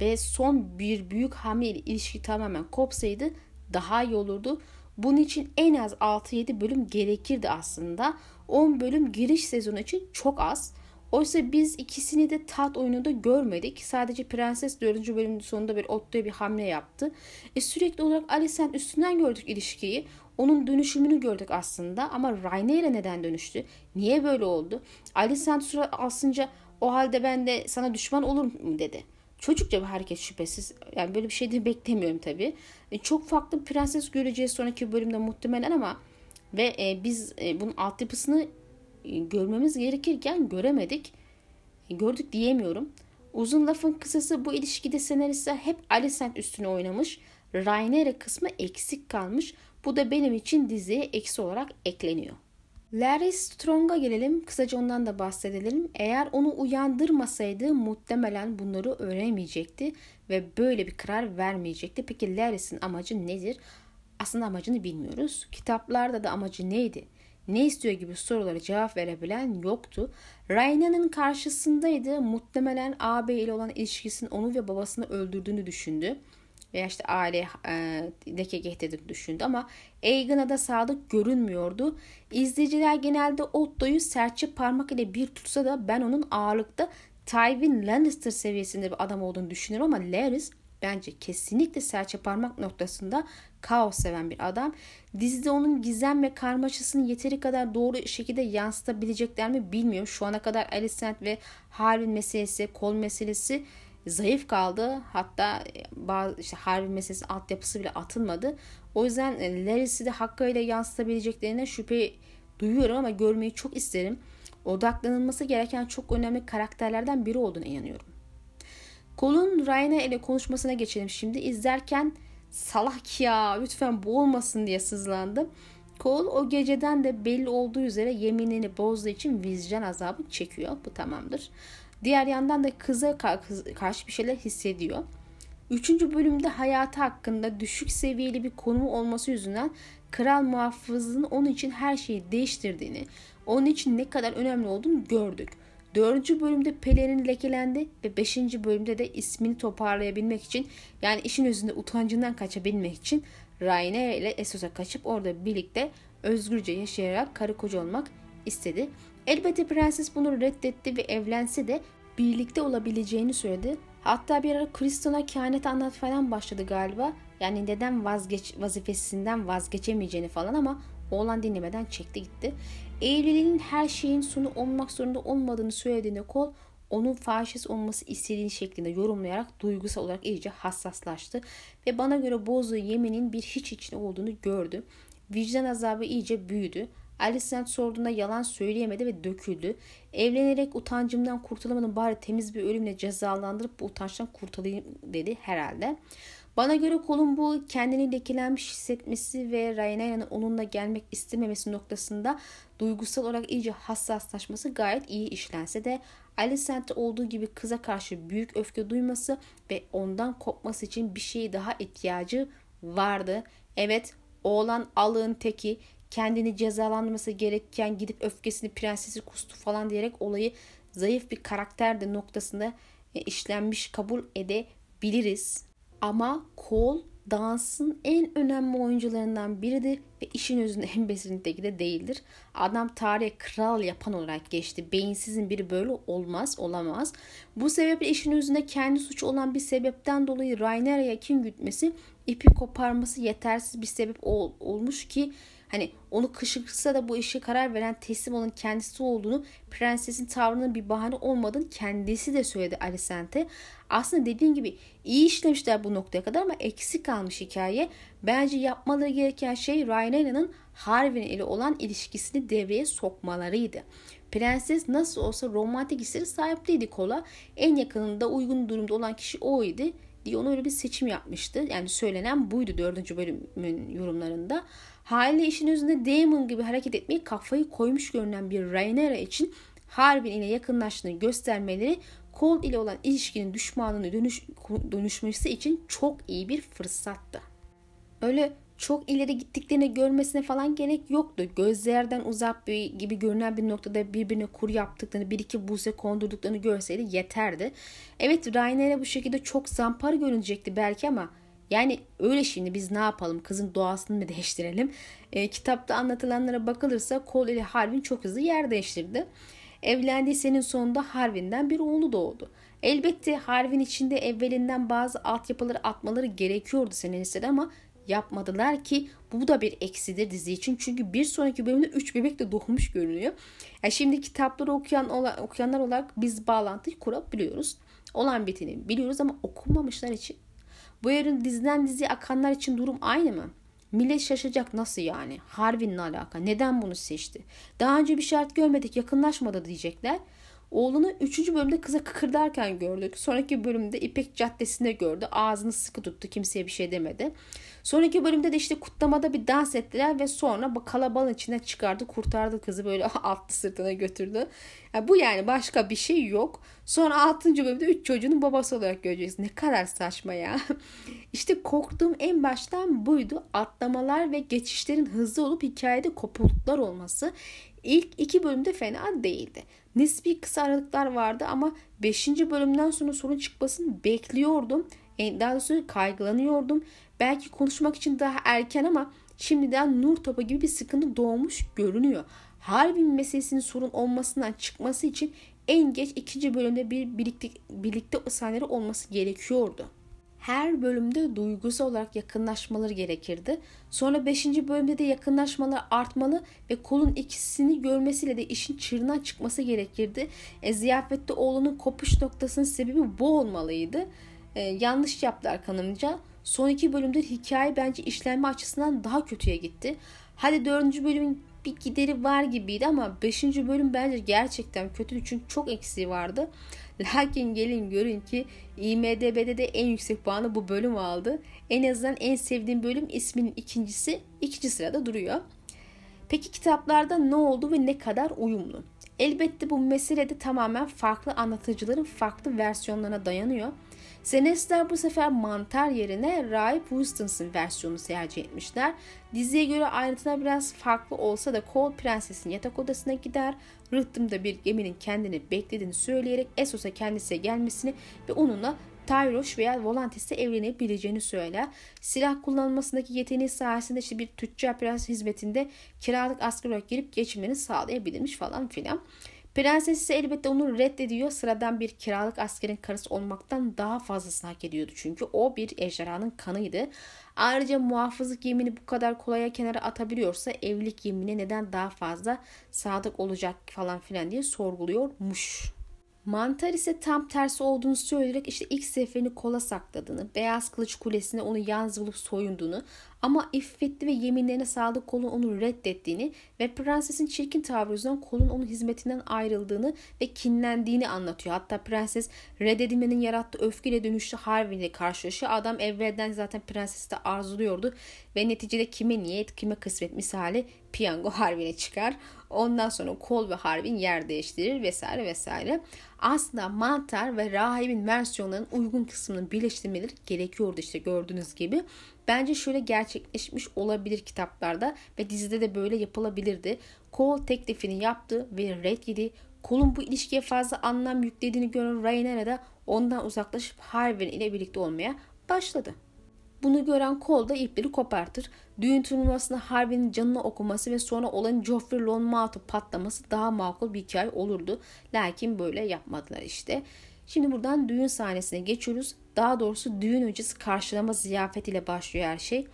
ve son bir büyük hamle ile ilişki tamamen kopsaydı daha iyi olurdu. Bunun için en az 6-7 bölüm gerekirdi aslında. 10 bölüm giriş sezonu için çok az. Oysa biz ikisini de tat oyununda görmedik. Sadece Prenses 4. bölümün sonunda bir Otto'ya bir hamle yaptı. E sürekli olarak Alicent üstünden gördük ilişkiyi. onun dönüşümünü gördük aslında ama Rhaenyra neden dönüştü? Niye böyle oldu? Alicent surat asınca o halde ben de sana düşman olur mu dedi. Çocukça bir hareket şüphesiz. Yani böyle bir şey de beklemiyorum tabii. E, çok farklı prenses göreceğiz sonraki bölümde muhtemelen ama ve e, biz e, bunun altyapısını e, görmemiz gerekirken göremedik. E, gördük diyemiyorum. Uzun lafın kısası bu ilişkide senaristler hep Alicent üstüne oynamış. Rhaenyra kısmı eksik kalmış. Bu da benim için diziye eksi olarak ekleniyor. Larry Strong'a gelelim. Kısaca ondan da bahsedelim. Eğer onu uyandırmasaydı muhtemelen bunları öğrenemeyecekti ve böyle bir karar vermeyecekti. Peki Larry'sin amacı nedir? Aslında amacını bilmiyoruz. Kitaplarda da amacı neydi? Ne istiyor gibi sorulara cevap verebilen yoktu. Rayna'nın karşısındaydı. Muhtemelen ağabey ile olan ilişkisinin onu ve babasını öldürdüğünü düşündü veya işte aile e, leke getirdiğini düşündü ama Aegon'a da sadık görünmüyordu. İzleyiciler genelde Otto'yu serçe parmak ile bir tutsa da ben onun ağırlıkta Tywin Lannister seviyesinde bir adam olduğunu düşünüyorum ama Larys bence kesinlikle serçe parmak noktasında kaos seven bir adam. Dizide onun gizem ve karmaşasını yeteri kadar doğru şekilde yansıtabilecekler mi bilmiyorum. Şu ana kadar Alicent ve Harwin meselesi, kol meselesi zayıf kaldı. Hatta e, bazı işte Harvey meselesi altyapısı bile atılmadı. O yüzden e, Larry'si de hakkıyla yansıtabileceklerine şüphe duyuyorum ama görmeyi çok isterim. Odaklanılması gereken çok önemli karakterlerden biri olduğunu inanıyorum. Cole'un Ryan'a ile konuşmasına geçelim şimdi. İzlerken salak ya lütfen bu olmasın diye sızlandım. Cole o geceden de belli olduğu üzere yeminini bozduğu için vicdan azabı çekiyor. Bu tamamdır. Diğer yandan da kıza karşı bir şeyler hissediyor. Üçüncü bölümde hayatı hakkında düşük seviyeli bir konumu olması yüzünden kral muhafızının onun için her şeyi değiştirdiğini, onun için ne kadar önemli olduğunu gördük. Dördüncü bölümde pelerin lekelendi ve beşinci bölümde de ismini toparlayabilmek için yani işin özünde utancından kaçabilmek için Rhaenyra ile Essos'a kaçıp orada birlikte özgürce yaşayarak karı koca olmak istedi. Elbette prenses bunu reddetti ve evlense de birlikte olabileceğini söyledi. Hatta bir ara Kriston'a kehanet anlat falan başladı galiba. Yani neden vazgeç vazifesinden vazgeçemeyeceğini falan ama oğlan dinlemeden çekti gitti. Evliliğin her şeyin sonu olmak zorunda olmadığını söylediğinde Kol onun faşist olması istediğini şeklinde yorumlayarak duygusal olarak iyice hassaslaştı ve bana göre bozduğu yeminin bir hiç için olduğunu gördü. Vicdan azabı iyice büyüdü. Alicent sorduğunda yalan söyleyemedi ve döküldü. Evlenerek utancımdan kurtulamadım bari temiz bir ölümle cezalandırıp bu utançtan kurtulayım dedi herhalde. Bana göre kolun bu kendini lekelenmiş hissetmesi ve Rhaenyra'nın onunla gelmek istememesi noktasında duygusal olarak iyice hassaslaşması gayet iyi işlense de Alicent'te olduğu gibi kıza karşı büyük öfke duyması ve ondan kopması için bir şey daha ihtiyacı vardı. Evet oğlan alığın teki kendini cezalandırması gerekirken gidip öfkesini prensesi kustu falan diyerek olayı zayıf bir karakterdi noktasında e, işlenmiş kabul edebiliriz. Ama Cole dansın en önemli oyuncularından biridir ve işin özünde en besinindeki de değildir. Adam tarihe kral yapan olarak geçti. Beyinsizin biri böyle olmaz, olamaz. Bu sebeple işin özünde kendi suçu olan bir sebepten dolayı Rainera'ya kin gütmesi, ipi koparması yetersiz bir sebep ol, olmuş ki Hani onu kışkırtsa da bu işe karar veren teslim olan kendisi olduğunu prensesin tavrının bir bahane olmadığını kendisi de söyledi Alicent'e. Aslında dediğim gibi iyi işlemişler bu noktaya kadar ama eksik kalmış hikaye. Bence yapmaları gereken şey Rhaenyra'nın Harwin ile olan ilişkisini devreye sokmalarıydı. Prenses nasıl olsa romantik hisleri sahipliydi Kola. En yakınında uygun durumda olan kişi oydu diye ona öyle bir seçim yapmıştı. Yani söylenen buydu dördüncü bölümün yorumlarında. Haliyle işin özünde Damon gibi hareket etmeyi kafayı koymuş görünen bir Rhaenyra için Harbin ile yakınlaştığını göstermeleri Cold ile olan ilişkinin düşmanlığını dönüş, dönüşmesi için çok iyi bir fırsattı. Öyle çok ileri gittiklerini görmesine falan gerek yoktu. Gözlerden uzak bir gibi görünen bir noktada birbirine kur yaptıklarını, bir iki buze kondurduklarını görseydi yeterdi. Evet Rainer'e bu şekilde çok zampar görünecekti belki ama yani öyle şimdi biz ne yapalım kızın doğasını mı değiştirelim? E, kitapta anlatılanlara bakılırsa Cole ile Harvin çok hızlı yer değiştirdi. Evlendiği senin sonunda Harvin'den bir oğlu doğdu. Elbette Harvin içinde evvelinden bazı altyapıları atmaları gerekiyordu senaristler ama yapmadılar ki bu da bir eksidir dizi için. Çünkü bir sonraki bölümde 3 bebek de doğmuş görünüyor. Yani şimdi kitapları okuyan okuyanlar olarak biz bağlantıyı kurabiliyoruz. Olan biteni biliyoruz ama okunmamışlar için. Bu yarın diziden diziye akanlar için durum aynı mı? Millet şaşacak nasıl yani? Harvin'le alaka. Neden bunu seçti? Daha önce bir şart görmedik yakınlaşmadı diyecekler. Oğlunu 3. bölümde kıza kıkırdarken gördük. Sonraki bölümde İpek Caddesi'nde gördü. Ağzını sıkı tuttu. Kimseye bir şey demedi. Sonraki bölümde de işte kutlamada bir dans ettiler ve sonra kalabalığın içine çıkardı. Kurtardı kızı böyle altı sırtına götürdü. Yani bu yani başka bir şey yok. Sonra 6. bölümde 3 çocuğunun babası olarak göreceğiz. Ne kadar saçma ya. İşte korktuğum en baştan buydu. Atlamalar ve geçişlerin hızlı olup hikayede kopukluklar olması. İlk iki bölümde fena değildi. Nispi kısa aralıklar vardı ama 5. bölümden sonra sorun çıkmasını bekliyordum. E, daha doğrusu kaygılanıyordum. Belki konuşmak için daha erken ama şimdiden nur topu gibi bir sıkıntı doğmuş görünüyor. Harbin meselesinin sorun olmasından çıkması için en geç ikinci bölümde bir birlikte, birlikte sahneleri olması gerekiyordu her bölümde duygusal olarak yakınlaşmaları gerekirdi. Sonra 5. bölümde de yakınlaşmalar artmalı ve kolun ikisini görmesiyle de işin çığırına çıkması gerekirdi. E, ziyafette oğlunun kopuş noktasının sebebi bu olmalıydı. E, yanlış yaptılar kanımca. Son iki bölümde hikaye bence işlenme açısından daha kötüye gitti. Hadi dördüncü bölümün bir gideri var gibiydi ama beşinci bölüm bence gerçekten kötüydü çünkü çok eksiği vardı. Lakin gelin görün ki IMDB'de de en yüksek puanı bu bölüm aldı. En azından en sevdiğim bölüm isminin ikincisi ikinci sırada duruyor. Peki kitaplarda ne oldu ve ne kadar uyumlu? Elbette bu mesele de tamamen farklı anlatıcıların farklı versiyonlarına dayanıyor. Senestler bu sefer mantar yerine Rahip Winston's'ın versiyonunu tercih etmişler. Diziye göre ayrıntılar biraz farklı olsa da Cole prensesin yatak odasına gider. Rıhtım da bir geminin kendini beklediğini söyleyerek Essos'a kendisine gelmesini ve onunla Tyrosh veya Volantis'te evlenebileceğini söyler. Silah kullanmasındaki yeteneği sayesinde işte bir tüccar prens hizmetinde kiralık asker olarak girip geçimlerini sağlayabilmiş falan filan. Prenses ise elbette onu reddediyor. Sıradan bir kiralık askerin karısı olmaktan daha fazlasını hak ediyordu. Çünkü o bir ejderhanın kanıydı. Ayrıca muhafızlık yemini bu kadar kolaya kenara atabiliyorsa evlilik yemini neden daha fazla sadık olacak falan filan diye sorguluyormuş. Mantar ise tam tersi olduğunu söyleyerek işte ilk seferini kola sakladığını, Beyaz Kılıç Kulesi'ne onu yalnız bulup soyunduğunu ama iffetli ve yeminlerine sadık kolun onu reddettiğini ve prensesin çirkin tavrı yüzünden kolun onun hizmetinden ayrıldığını ve kinlendiğini anlatıyor. Hatta prenses reddedilmenin yarattığı öfkeyle dönüşlü Harvey ile karşılaşıyor. Adam evvelden zaten prensesi de arzuluyordu ve neticede kime niyet kime kısmet misali piyango Harvey'ne çıkar. Ondan sonra kol ve Harvin yer değiştirir vesaire vesaire. Aslında mantar ve rahibin versiyonlarının uygun kısmının birleştirmeleri gerekiyordu işte gördüğünüz gibi. Bence şöyle gerçekleşmiş olabilir kitaplarda ve dizide de böyle yapılabilirdi. Cole teklifini yaptı ve red yedi. Cole'un bu ilişkiye fazla anlam yüklediğini gören Rhaenyra da ondan uzaklaşıp Harvin ile birlikte olmaya başladı. Bunu gören Cole da ipleri kopartır. Düğün turnuvasında Harvey'nin canını okuması ve sonra olan Joffrey Lonmouth'u patlaması daha makul bir hikaye olurdu. Lakin böyle yapmadılar işte. Şimdi buradan düğün sahnesine geçiyoruz. Daha doğrusu düğün öncesi karşılama ziyafetiyle başlıyor her şey.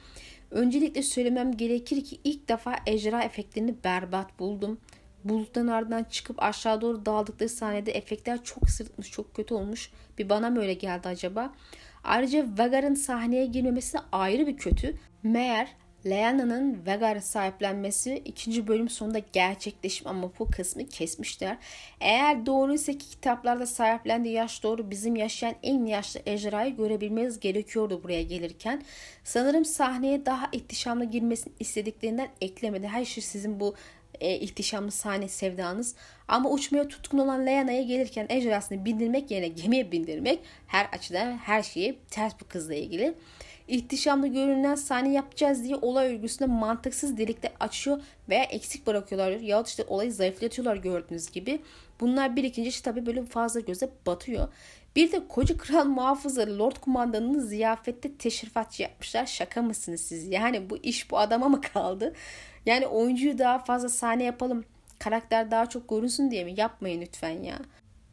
Öncelikle söylemem gerekir ki ilk defa ejderha efektlerini berbat buldum. Buluttan ardından çıkıp aşağı doğru dağıldıkları sahnede efektler çok sırıtmış, çok kötü olmuş. Bir bana mı öyle geldi acaba? Ayrıca Vagar'ın sahneye girmemesi ayrı bir kötü. Meğer Leanna'nın Vegar'ı sahiplenmesi ikinci bölüm sonunda gerçekleşmiş ama bu kısmı kesmişler. Eğer doğruysa ki kitaplarda sahiplendiği yaş doğru bizim yaşayan en yaşlı ejderhayı görebilmeniz gerekiyordu buraya gelirken. Sanırım sahneye daha ihtişamlı girmesini istediklerinden eklemedi. Her şey sizin bu e, ihtişamlı sahne sevdanız. Ama uçmaya tutkun olan Leana'ya gelirken ejderhasını bindirmek yerine gemiye bindirmek her açıdan her şeyi ters bu kızla ilgili. İhtişamlı görünen sahne yapacağız diye olay örgüsünde mantıksız delikler açıyor veya eksik bırakıyorlar yahut işte olayı zayıflatıyorlar gördüğünüz gibi. Bunlar birikince işte tabii böyle fazla göze batıyor. Bir de koca kral muhafızları Lord kumandanını ziyafette teşrifatçı yapmışlar. Şaka mısınız siz? Yani bu iş bu adama mı kaldı? Yani oyuncuyu daha fazla sahne yapalım. Karakter daha çok görünsün diye mi? Yapmayın lütfen ya.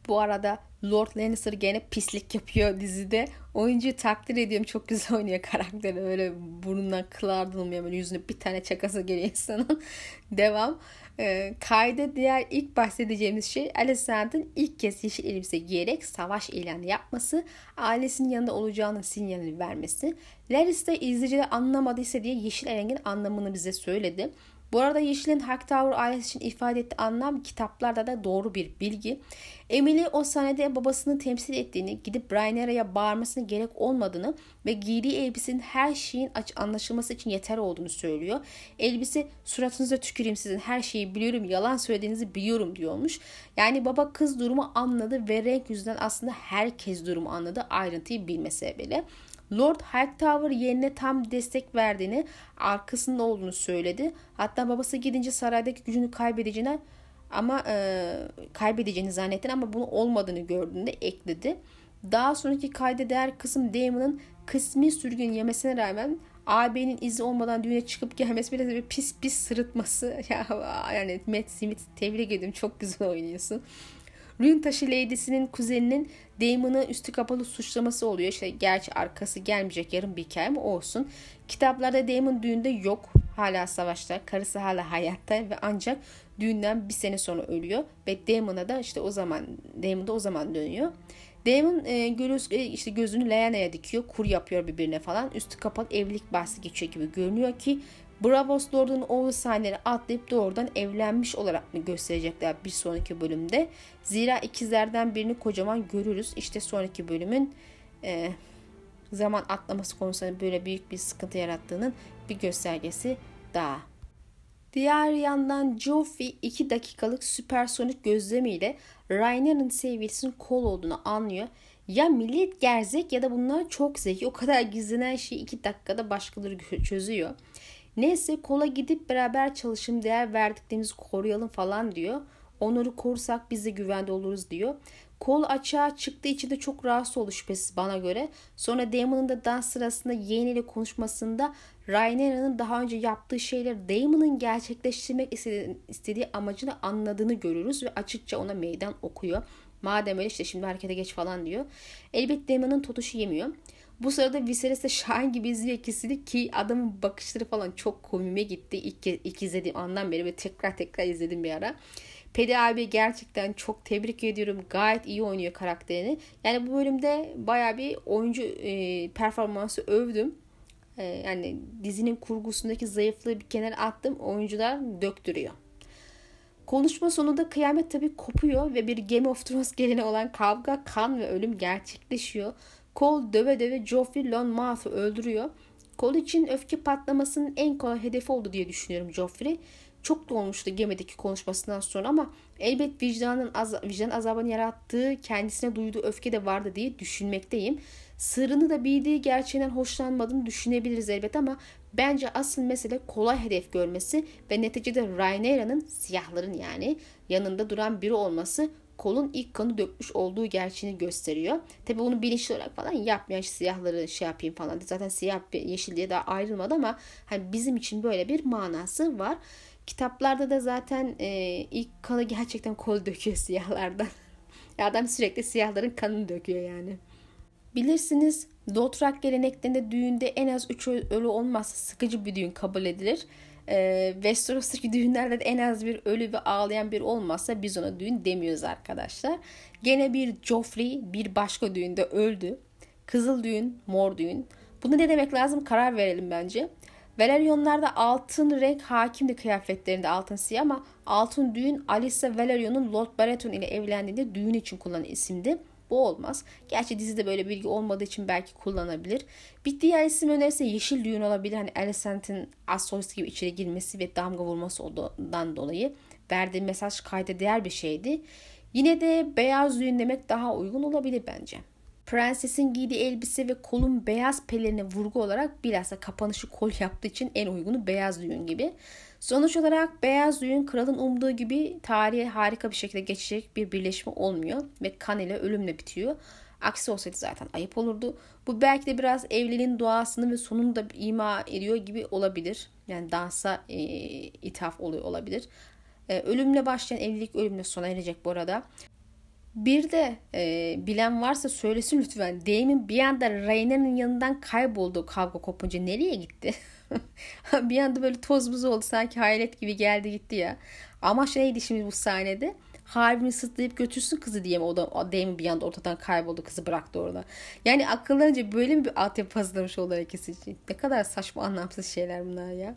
Bu arada Lord Lannister gene pislik yapıyor dizide. Oyuncuyu takdir ediyorum. Çok güzel oynuyor karakteri. Öyle burnundan kıl ardılmıyor. Böyle yüzüne bir tane çakası geliyor insanın. Devam. E, kayda diğer ilk bahsedeceğimiz şey Alicent'ın ilk kez yeşil elbise giyerek savaş ilanı yapması, ailesinin yanında olacağının sinyalini vermesi. Larys de izleyiciler anlamadıysa diye yeşil rengin anlamını bize söyledi. Bu arada Yeşil'in Hightower ailesi için ifade ettiği anlam kitaplarda da doğru bir bilgi. Emily o sahnede babasını temsil ettiğini, gidip Rhaenyra'ya bağırmasına gerek olmadığını ve giydiği elbisenin her şeyin anlaşılması için yeter olduğunu söylüyor. Elbise suratınıza tüküreyim sizin her şeyi biliyorum, yalan söylediğinizi biliyorum diyormuş. Yani baba kız durumu anladı ve renk yüzünden aslında herkes durumu anladı ayrıntıyı bilmese bile. Lord Hightower yerine tam destek verdiğini, arkasında olduğunu söyledi. Hatta babası gidince saraydaki gücünü kaybedeceğine ama e, kaybedeceğini zannettin ama bunu olmadığını gördüğünde ekledi. Daha sonraki kayda değer kısım Damon'ın kısmi sürgün yemesine rağmen AB'nin izi olmadan düğüne çıkıp gelmesi biraz bir pis pis sırıtması. Ya yani Matt Smith tebrik ediyorum çok güzel oynuyorsun. Rün taşı Lady'sinin kuzeninin Damon'ı üstü kapalı suçlaması oluyor. İşte gerçi arkası gelmeyecek yarım bir hikaye mi olsun. Kitaplarda Damon düğünde yok. Hala savaşta. Karısı hala hayatta ve ancak düğünden bir sene sonra ölüyor. Ve Damon'a da işte o zaman Damon da o zaman dönüyor. Damon e, göz, e, işte gözünü Leyana'ya dikiyor. Kur yapıyor birbirine falan. Üstü kapalı evlilik bahsi geçiyor gibi görünüyor ki Bravos Lord'un oğlu sahneleri atlayıp doğrudan evlenmiş olarak mı gösterecekler bir sonraki bölümde? Zira ikizlerden birini kocaman görürüz. İşte sonraki bölümün e, zaman atlaması konusunda böyle büyük bir sıkıntı yarattığının bir göstergesi daha. Diğer yandan Joffrey 2 dakikalık süpersonik gözlemiyle Rhaenyra'nın sevgilisinin kol olduğunu anlıyor. Ya millet gerzek ya da bunlar çok zeki. O kadar gizlenen şeyi 2 dakikada başkaları çözüyor. Neyse kola gidip beraber çalışım değer verdiklerimizi koruyalım falan diyor. Onları korursak biz de güvende oluruz diyor. Kol açığa çıktığı için de çok rahatsız oldu şüphesiz bana göre. Sonra Damon'ın da dans sırasında yeğeniyle konuşmasında Rhaenyra'nın daha önce yaptığı şeyler Damon'ın gerçekleştirmek istediği amacını anladığını görürüz ve açıkça ona meydan okuyor. Madem öyle işte şimdi harekete geç falan diyor. Elbette Damon'ın totuşu yemiyor. Bu sırada Viserys de Şahin gibi izliyor ikisini ki adamın bakışları falan çok komime gitti. İlk, ilk izlediğim andan beri ve tekrar tekrar izledim bir ara. Pedi abi gerçekten çok tebrik ediyorum. Gayet iyi oynuyor karakterini. Yani bu bölümde baya bir oyuncu e, performansı övdüm. E, yani dizinin kurgusundaki zayıflığı bir kenara attım. Oyuncular döktürüyor. Konuşma sonunda kıyamet tabii kopuyor ve bir Game of Thrones geleni olan kavga, kan ve ölüm gerçekleşiyor. Cole döve döve Joffrey Lonmouth'u öldürüyor. Cole için öfke patlamasının en kolay hedefi oldu diye düşünüyorum Joffrey. Çok doğmuştu gemideki konuşmasından sonra ama elbet vicdanın az, vicdan azabını yarattığı kendisine duyduğu öfke de vardı diye düşünmekteyim. Sırrını da bildiği gerçeğinden hoşlanmadığını düşünebiliriz elbet ama bence asıl mesele kolay hedef görmesi ve neticede Rhaenyra'nın siyahların yani yanında duran biri olması kolun ilk kanı dökmüş olduğu gerçeğini gösteriyor. Tabi bunu bilinçli olarak falan yapmıyor. İşte siyahları şey yapayım falan. Zaten siyah yeşil diye daha ayrılmadı ama hani bizim için böyle bir manası var. Kitaplarda da zaten e, ilk kanı gerçekten kol döküyor siyahlardan. Adam sürekli siyahların kanını döküyor yani. Bilirsiniz Dothraki geleneklerinde düğünde en az 3 ölü olmazsa sıkıcı bir düğün kabul edilir. Ee, Westeros'taki düğünlerde de en az bir ölü ve ağlayan bir olmazsa biz ona düğün demiyoruz arkadaşlar. Gene bir Joffrey bir başka düğünde öldü. Kızıl düğün, mor düğün. Bunu ne demek lazım karar verelim bence. Velaryonlarda altın renk hakimdi kıyafetlerinde altın siyah ama altın düğün Alissa Velaryon'un Lord Baratheon ile evlendiğinde düğün için kullanılan isimdi. Bu olmaz. Gerçi dizide böyle bilgi olmadığı için belki kullanabilir. Bir diğer isim önerirse yeşil düğün olabilir. Hani Alicent'in Assolis gibi içeri girmesi ve damga vurması olduğundan dolayı verdiği mesaj kayda değer bir şeydi. Yine de beyaz düğün demek daha uygun olabilir bence. Prensesin giydiği elbise ve kolun beyaz pelerine vurgu olarak bilhassa kapanışı kol yaptığı için en uygunu beyaz düğün gibi. Sonuç olarak beyaz düğün kralın umduğu gibi tarihe harika bir şekilde geçecek bir birleşme olmuyor ve kan ile ölümle bitiyor. Aksi olsaydı zaten ayıp olurdu. Bu belki de biraz evliliğin doğasını ve sonunu da ima ediyor gibi olabilir. Yani dansa e, ithaf oluyor olabilir. E, ölümle başlayan evlilik ölümle sona erecek bu arada. Bir de e, bilen varsa söylesin lütfen. Damon bir anda Rainer'ın yanından kayboldu kavga kopunca. Nereye gitti? bir anda böyle toz buz oldu. Sanki hayret gibi geldi gitti ya. Ama neydi şimdi bu sahnede? Harbi'ni sırtlayıp götürsün kızı diye mi o da o Damon bir anda ortadan kayboldu kızı bıraktı orada. Yani akıllarınca böyle mi bir altyapı hazırlamış oldular ikisi için? Ne kadar saçma anlamsız şeyler bunlar ya.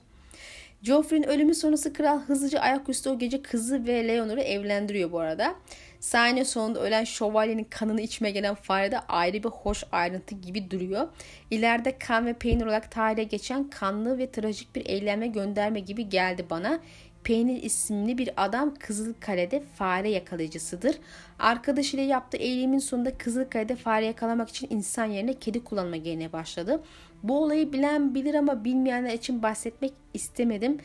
Joffrey'nin ölümü sonrası kral hızlıca ayaküstü o gece kızı ve Leonor'u evlendiriyor bu arada. Sahne sonunda ölen şövalyenin kanını içmeye gelen fare de ayrı bir hoş ayrıntı gibi duruyor. İleride kan ve peynir olarak tarihe geçen kanlı ve trajik bir eyleme gönderme gibi geldi bana. Peynir isimli bir adam Kızılkale'de fare yakalayıcısıdır. Arkadaşıyla yaptığı eylemin sonunda Kızılkale'de fare yakalamak için insan yerine kedi kullanma gelmeye başladı. Bu olayı bilen bilir ama bilmeyenler için bahsetmek istemedim.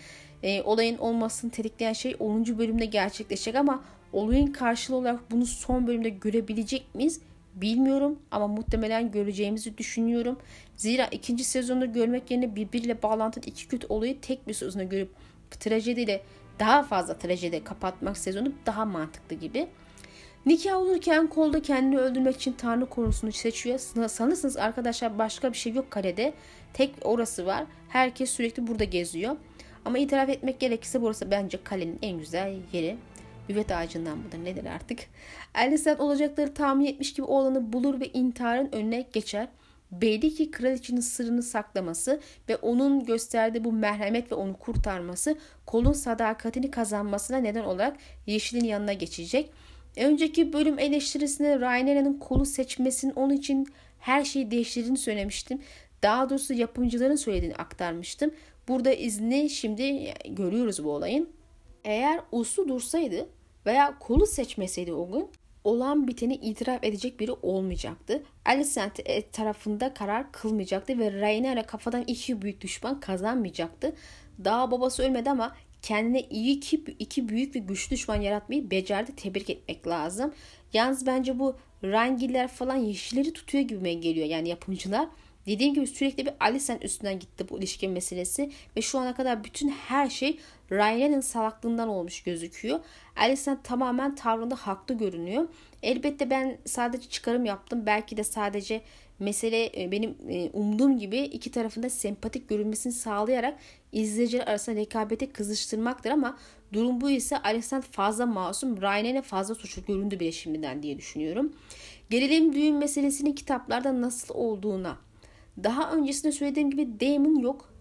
E, olayın olmasını tetikleyen şey 10. bölümde gerçekleşecek ama olayın karşılığı olarak bunu son bölümde görebilecek miyiz? Bilmiyorum ama muhtemelen göreceğimizi düşünüyorum. Zira ikinci sezonda görmek yerine birbiriyle bağlantılı iki kötü olayı tek bir sezonda görüp trajediyle daha fazla trajedi kapatmak sezonu daha mantıklı gibi. Nikah olurken kolda kendini öldürmek için Tanrı konusunu seçiyor. Sanırsınız arkadaşlar başka bir şey yok karede. Tek orası var. Herkes sürekli burada geziyor. Ama itiraf etmek gerekirse burası bence kalenin en güzel yeri. Üvet ağacından mıdır nedir artık. Alicent olacakları tahmin etmiş gibi oğlanı bulur ve intiharın önüne geçer. Belli ki kraliçenin sırrını saklaması ve onun gösterdiği bu merhamet ve onu kurtarması kolun sadakatini kazanmasına neden olarak Yeşil'in yanına geçecek. Önceki bölüm eleştirisinde Rainera'nın kolu seçmesinin onun için her şeyi değiştirdiğini söylemiştim. Daha doğrusu yapımcıların söylediğini aktarmıştım. Burada izni şimdi görüyoruz bu olayın. Eğer uslu dursaydı veya kolu seçmeseydi o gün olan biteni itiraf edecek biri olmayacaktı. Alicent e, tarafında karar kılmayacaktı ve Rhaenyra kafadan iki büyük düşman kazanmayacaktı. Daha babası ölmedi ama kendine iyi iki, iki büyük ve güçlü düşman yaratmayı becerdi. Tebrik etmek lazım. Yalnız bence bu Rangiller falan yeşilleri tutuyor gibime geliyor yani yapımcılar. Dediğim gibi sürekli bir Alicent üstünden gitti bu ilişki meselesi ve şu ana kadar bütün her şey Ryan'ın salaklığından olmuş gözüküyor. Alicent tamamen tavrında haklı görünüyor. Elbette ben sadece çıkarım yaptım. Belki de sadece mesele e, benim e, umduğum gibi iki tarafında sempatik görünmesini sağlayarak izleyiciler arasında rekabeti kızıştırmaktır ama durum bu ise Alicent fazla masum, Ryan'e fazla suçlu göründü bile şimdiden diye düşünüyorum. Gelelim düğün meselesinin kitaplarda nasıl olduğuna. Daha öncesinde söylediğim gibi Damon yok.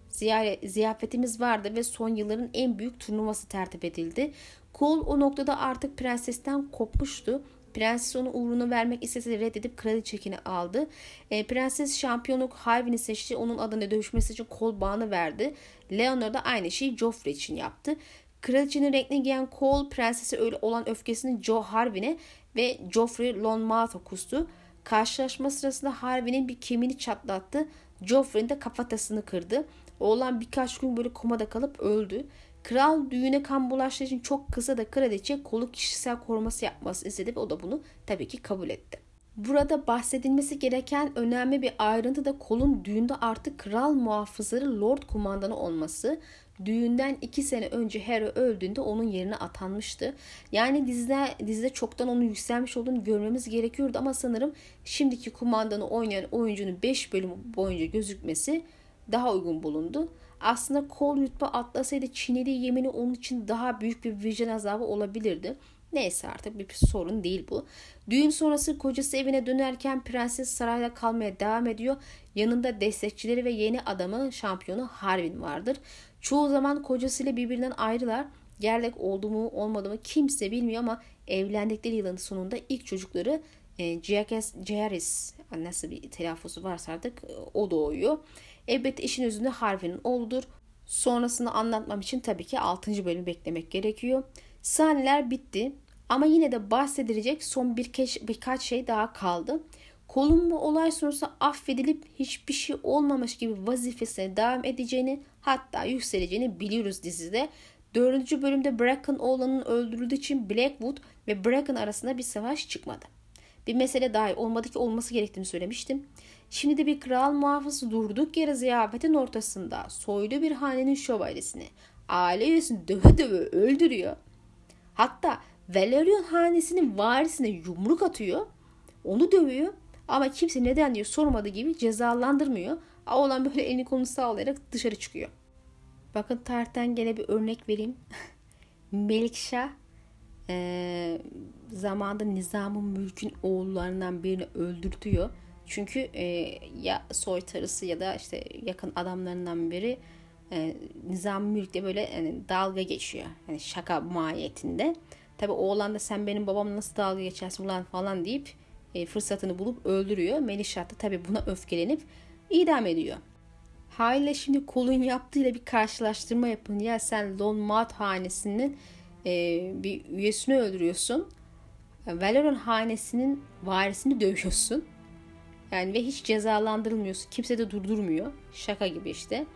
Ziyafetimiz vardı ve son yılların en büyük turnuvası tertip edildi. Cole o noktada artık prensesten kopmuştu. Prenses onu uğruna vermek istese de reddedip kraliçekini aldı. E, prenses şampiyonluk Harvin'i seçti. Onun adına dövüşmesi için kol bağını verdi. Leonor da aynı şeyi Joffrey için yaptı. Kraliçenin renkli giyen Cole prensese öyle olan öfkesini Joe Harvin'e ve Joffrey Lonmouth'a kustu. Karşılaşma sırasında Harvey'nin bir kemiğini çatlattı. Joffrey'in de kafatasını kırdı. Oğlan birkaç gün böyle komada kalıp öldü. Kral düğüne kan bulaştığı için çok kısa da kraliçe kolu kişisel koruması yapması istedi ve o da bunu tabii ki kabul etti. Burada bahsedilmesi gereken önemli bir ayrıntı da kolun düğünde artık kral muhafızları Lord kumandanı olması. Düğünden iki sene önce Harry öldüğünde onun yerine atanmıştı. Yani dizide, dizide çoktan onun yükselmiş olduğunu görmemiz gerekiyordu ama sanırım şimdiki kumandanı oynayan oyuncunun 5 bölüm boyunca gözükmesi daha uygun bulundu. Aslında kol yutma atlasaydı çiğnediği yemini onun için daha büyük bir vicdan azabı olabilirdi. Neyse artık bir sorun değil bu. Düğün sonrası kocası evine dönerken prenses sarayda kalmaya devam ediyor. Yanında destekçileri ve yeni adamı şampiyonu Harwin vardır. Çoğu zaman kocasıyla birbirinden ayrılar. Gerlek oldu mu olmadı mı kimse bilmiyor ama evlendikleri yılın sonunda ilk çocukları e, Jaehaerys nasıl bir telaffuzu varsa artık e, o doğuyor. Elbette işin özünde Harvey'nin oğludur. Sonrasını anlatmam için tabii ki 6. bölümü beklemek gerekiyor. Sahneler bitti ama yine de bahsedilecek son birkaç, birkaç şey daha kaldı. Columbo olay sonrası affedilip hiçbir şey olmamış gibi vazifesine devam edeceğini hatta yükseleceğini biliyoruz dizide. Dördüncü bölümde Bracken oğlanın öldürüldüğü için Blackwood ve Bracken arasında bir savaş çıkmadı. Bir mesele dahi olmadı ki olması gerektiğini söylemiştim. Şimdi de bir kral muhafızı durduk yere ziyafetin ortasında soylu bir hanenin şövalyesini aile üyesini döve döve öldürüyor. Hatta Valerion hanesinin varisine yumruk atıyor. Onu dövüyor. Ama kimse neden diye sormadığı gibi cezalandırmıyor. Oğlan böyle elini kolunu sağlayarak dışarı çıkıyor. Bakın tarihten gene bir örnek vereyim. Melikşah e, zamanda Nizam'ın mülkün oğullarından birini öldürtüyor. Çünkü e, ya soytarısı ya da işte yakın adamlarından biri e, Nizam Mülk'te böyle yani dalga geçiyor. Yani şaka mahiyetinde. Tabi oğlan da sen benim babamla nasıl dalga geçersin ulan falan deyip e, fırsatını bulup öldürüyor. Melişah da tabi buna öfkelenip idam ediyor. Haliyle şimdi kolun yaptığıyla bir karşılaştırma yapın. Ya sen Lon Mat hanesinin e, bir üyesini öldürüyorsun. Valeron hanesinin varisini dövüyorsun. Yani ve hiç cezalandırılmıyorsun. Kimse de durdurmuyor. Şaka gibi işte.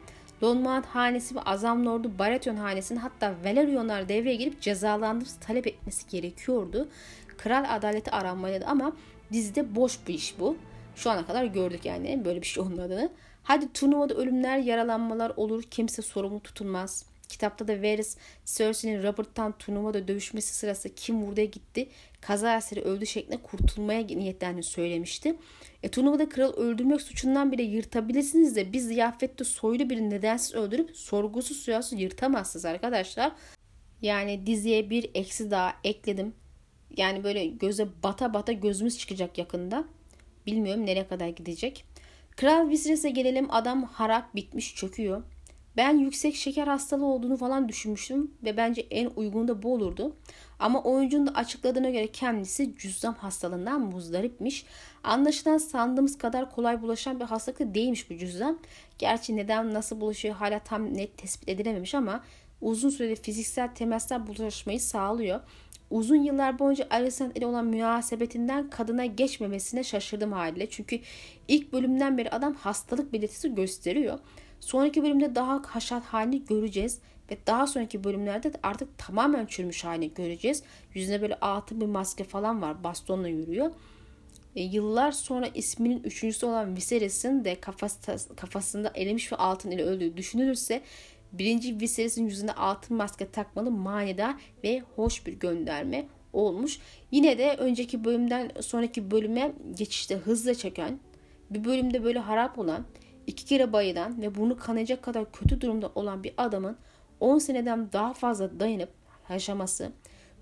Lonmount hanesi ve Azam Lord'u Baratheon hanesinin hatta Valerionlar devreye girip cezalandırıp talep etmesi gerekiyordu. Kral adaleti aranmalıydı ama dizide boş bir iş bu. Şu ana kadar gördük yani böyle bir şey olmadığını. Hadi turnuvada ölümler, yaralanmalar olur. Kimse sorumlu tutulmaz. Kitapta da Varys, Cersei'nin Robert'tan turnuvada dövüşmesi sırası kim vurduya gitti, kaza eseri öldü şeklinde kurtulmaya niyetlendiğini söylemişti. E, turnuvada kral öldürmek suçundan bile yırtabilirsiniz de biz ziyafette soylu birini nedensiz öldürüp sorgusuz suyasız yırtamazsınız arkadaşlar. Yani diziye bir eksi daha ekledim. Yani böyle göze bata bata gözümüz çıkacak yakında. Bilmiyorum nereye kadar gidecek. Kral Viserys'e gelelim. Adam harap bitmiş çöküyor. Ben yüksek şeker hastalığı olduğunu falan düşünmüştüm ve bence en uygun da bu olurdu. Ama oyuncunun da açıkladığına göre kendisi cüzdan hastalığından muzdaripmiş. Anlaşılan sandığımız kadar kolay bulaşan bir hastalık değilmiş bu cüzdan. Gerçi neden nasıl bulaşıyor hala tam net tespit edilememiş ama uzun süreli fiziksel temaslar bulaşmayı sağlıyor. Uzun yıllar boyunca Alicent ile olan münasebetinden kadına geçmemesine şaşırdım haliyle. Çünkü ilk bölümden beri adam hastalık belirtisi gösteriyor. Sonraki bölümde daha haşat halini göreceğiz. Ve daha sonraki bölümlerde de artık tamamen çürümüş halini göreceğiz. Yüzünde böyle altın bir maske falan var. Bastonla yürüyor. E, yıllar sonra isminin üçüncüsü olan Viserys'in de kafası, kafasında elemiş ve altın ile öldüğü düşünülürse birinci Viserys'in yüzünde altın maske takmalı manidar ve hoş bir gönderme olmuş. Yine de önceki bölümden sonraki bölüme geçişte hızla çeken bir bölümde böyle harap olan iki kere bayılan ve burnu kanayacak kadar kötü durumda olan bir adamın 10 seneden daha fazla dayanıp yaşaması,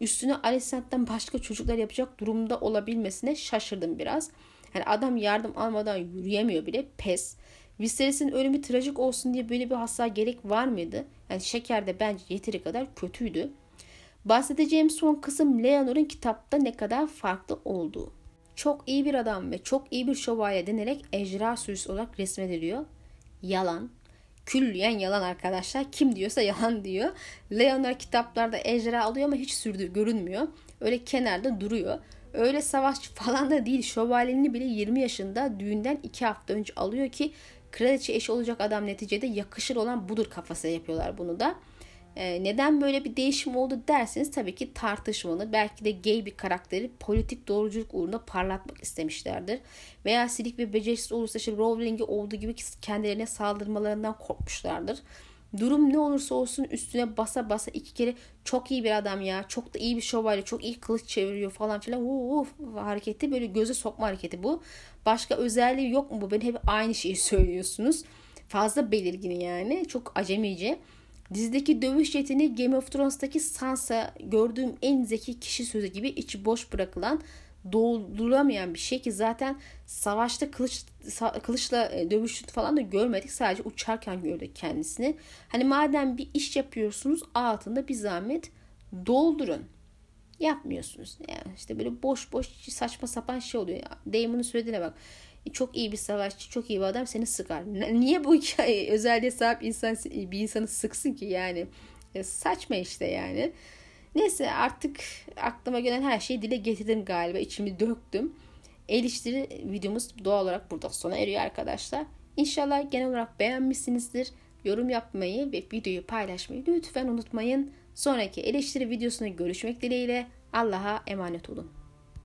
üstüne Alicent'ten başka çocuklar yapacak durumda olabilmesine şaşırdım biraz. Yani adam yardım almadan yürüyemiyor bile pes. Viserys'in ölümü trajik olsun diye böyle bir hasta gerek var mıydı? Yani şeker de bence yeteri kadar kötüydü. Bahsedeceğim son kısım Leonor'un kitapta ne kadar farklı olduğu çok iyi bir adam ve çok iyi bir şövalye denerek ejderha sürüsü olarak resmediliyor. Yalan. Külliyen yalan arkadaşlar. Kim diyorsa yalan diyor. Leonor kitaplarda ejderha alıyor ama hiç sürdü görünmüyor. Öyle kenarda duruyor. Öyle savaşçı falan da değil. Şövalyeni bile 20 yaşında düğünden 2 hafta önce alıyor ki kraliçe eşi olacak adam neticede yakışır olan budur kafasına yapıyorlar bunu da. Ee, neden böyle bir değişim oldu derseniz tabii ki tartışmalı. Belki de gay bir karakteri politik doğruculuk uğruna parlatmak istemişlerdir. Veya silik ve beceriksiz olursa işte Rowling'e olduğu gibi kendilerine saldırmalarından korkmuşlardır. Durum ne olursa olsun üstüne basa basa iki kere çok iyi bir adam ya. Çok da iyi bir şövalye. Çok iyi kılıç çeviriyor falan filan. Uf, hareketi böyle göze sokma hareketi bu. Başka özelliği yok mu bu? Ben hep aynı şeyi söylüyorsunuz. Fazla belirgin yani. Çok acemice. Dizideki dövüş yeteneği Game of Thrones'taki Sansa gördüğüm en zeki kişi sözü gibi içi boş bırakılan doldurulamayan bir şey ki zaten savaşta kılıç kılıçla e, dövüştüğünü falan da görmedik. Sadece uçarken gördük kendisini. Hani madem bir iş yapıyorsunuz altında bir zahmet doldurun. Yapmıyorsunuz. Yani işte böyle boş boş saçma sapan şey oluyor. Ya. Damon'un söylediğine bak çok iyi bir savaşçı, çok iyi bir adam seni sıkar. Niye bu hikaye özelliğe sahip insan bir insanı sıksın ki yani? E, saçma işte yani. Neyse artık aklıma gelen her şeyi dile getirdim galiba. içimi döktüm. Eleştiri videomuz doğal olarak burada sona eriyor arkadaşlar. İnşallah genel olarak beğenmişsinizdir. Yorum yapmayı ve videoyu paylaşmayı lütfen unutmayın. Sonraki eleştiri videosunda görüşmek dileğiyle Allah'a emanet olun.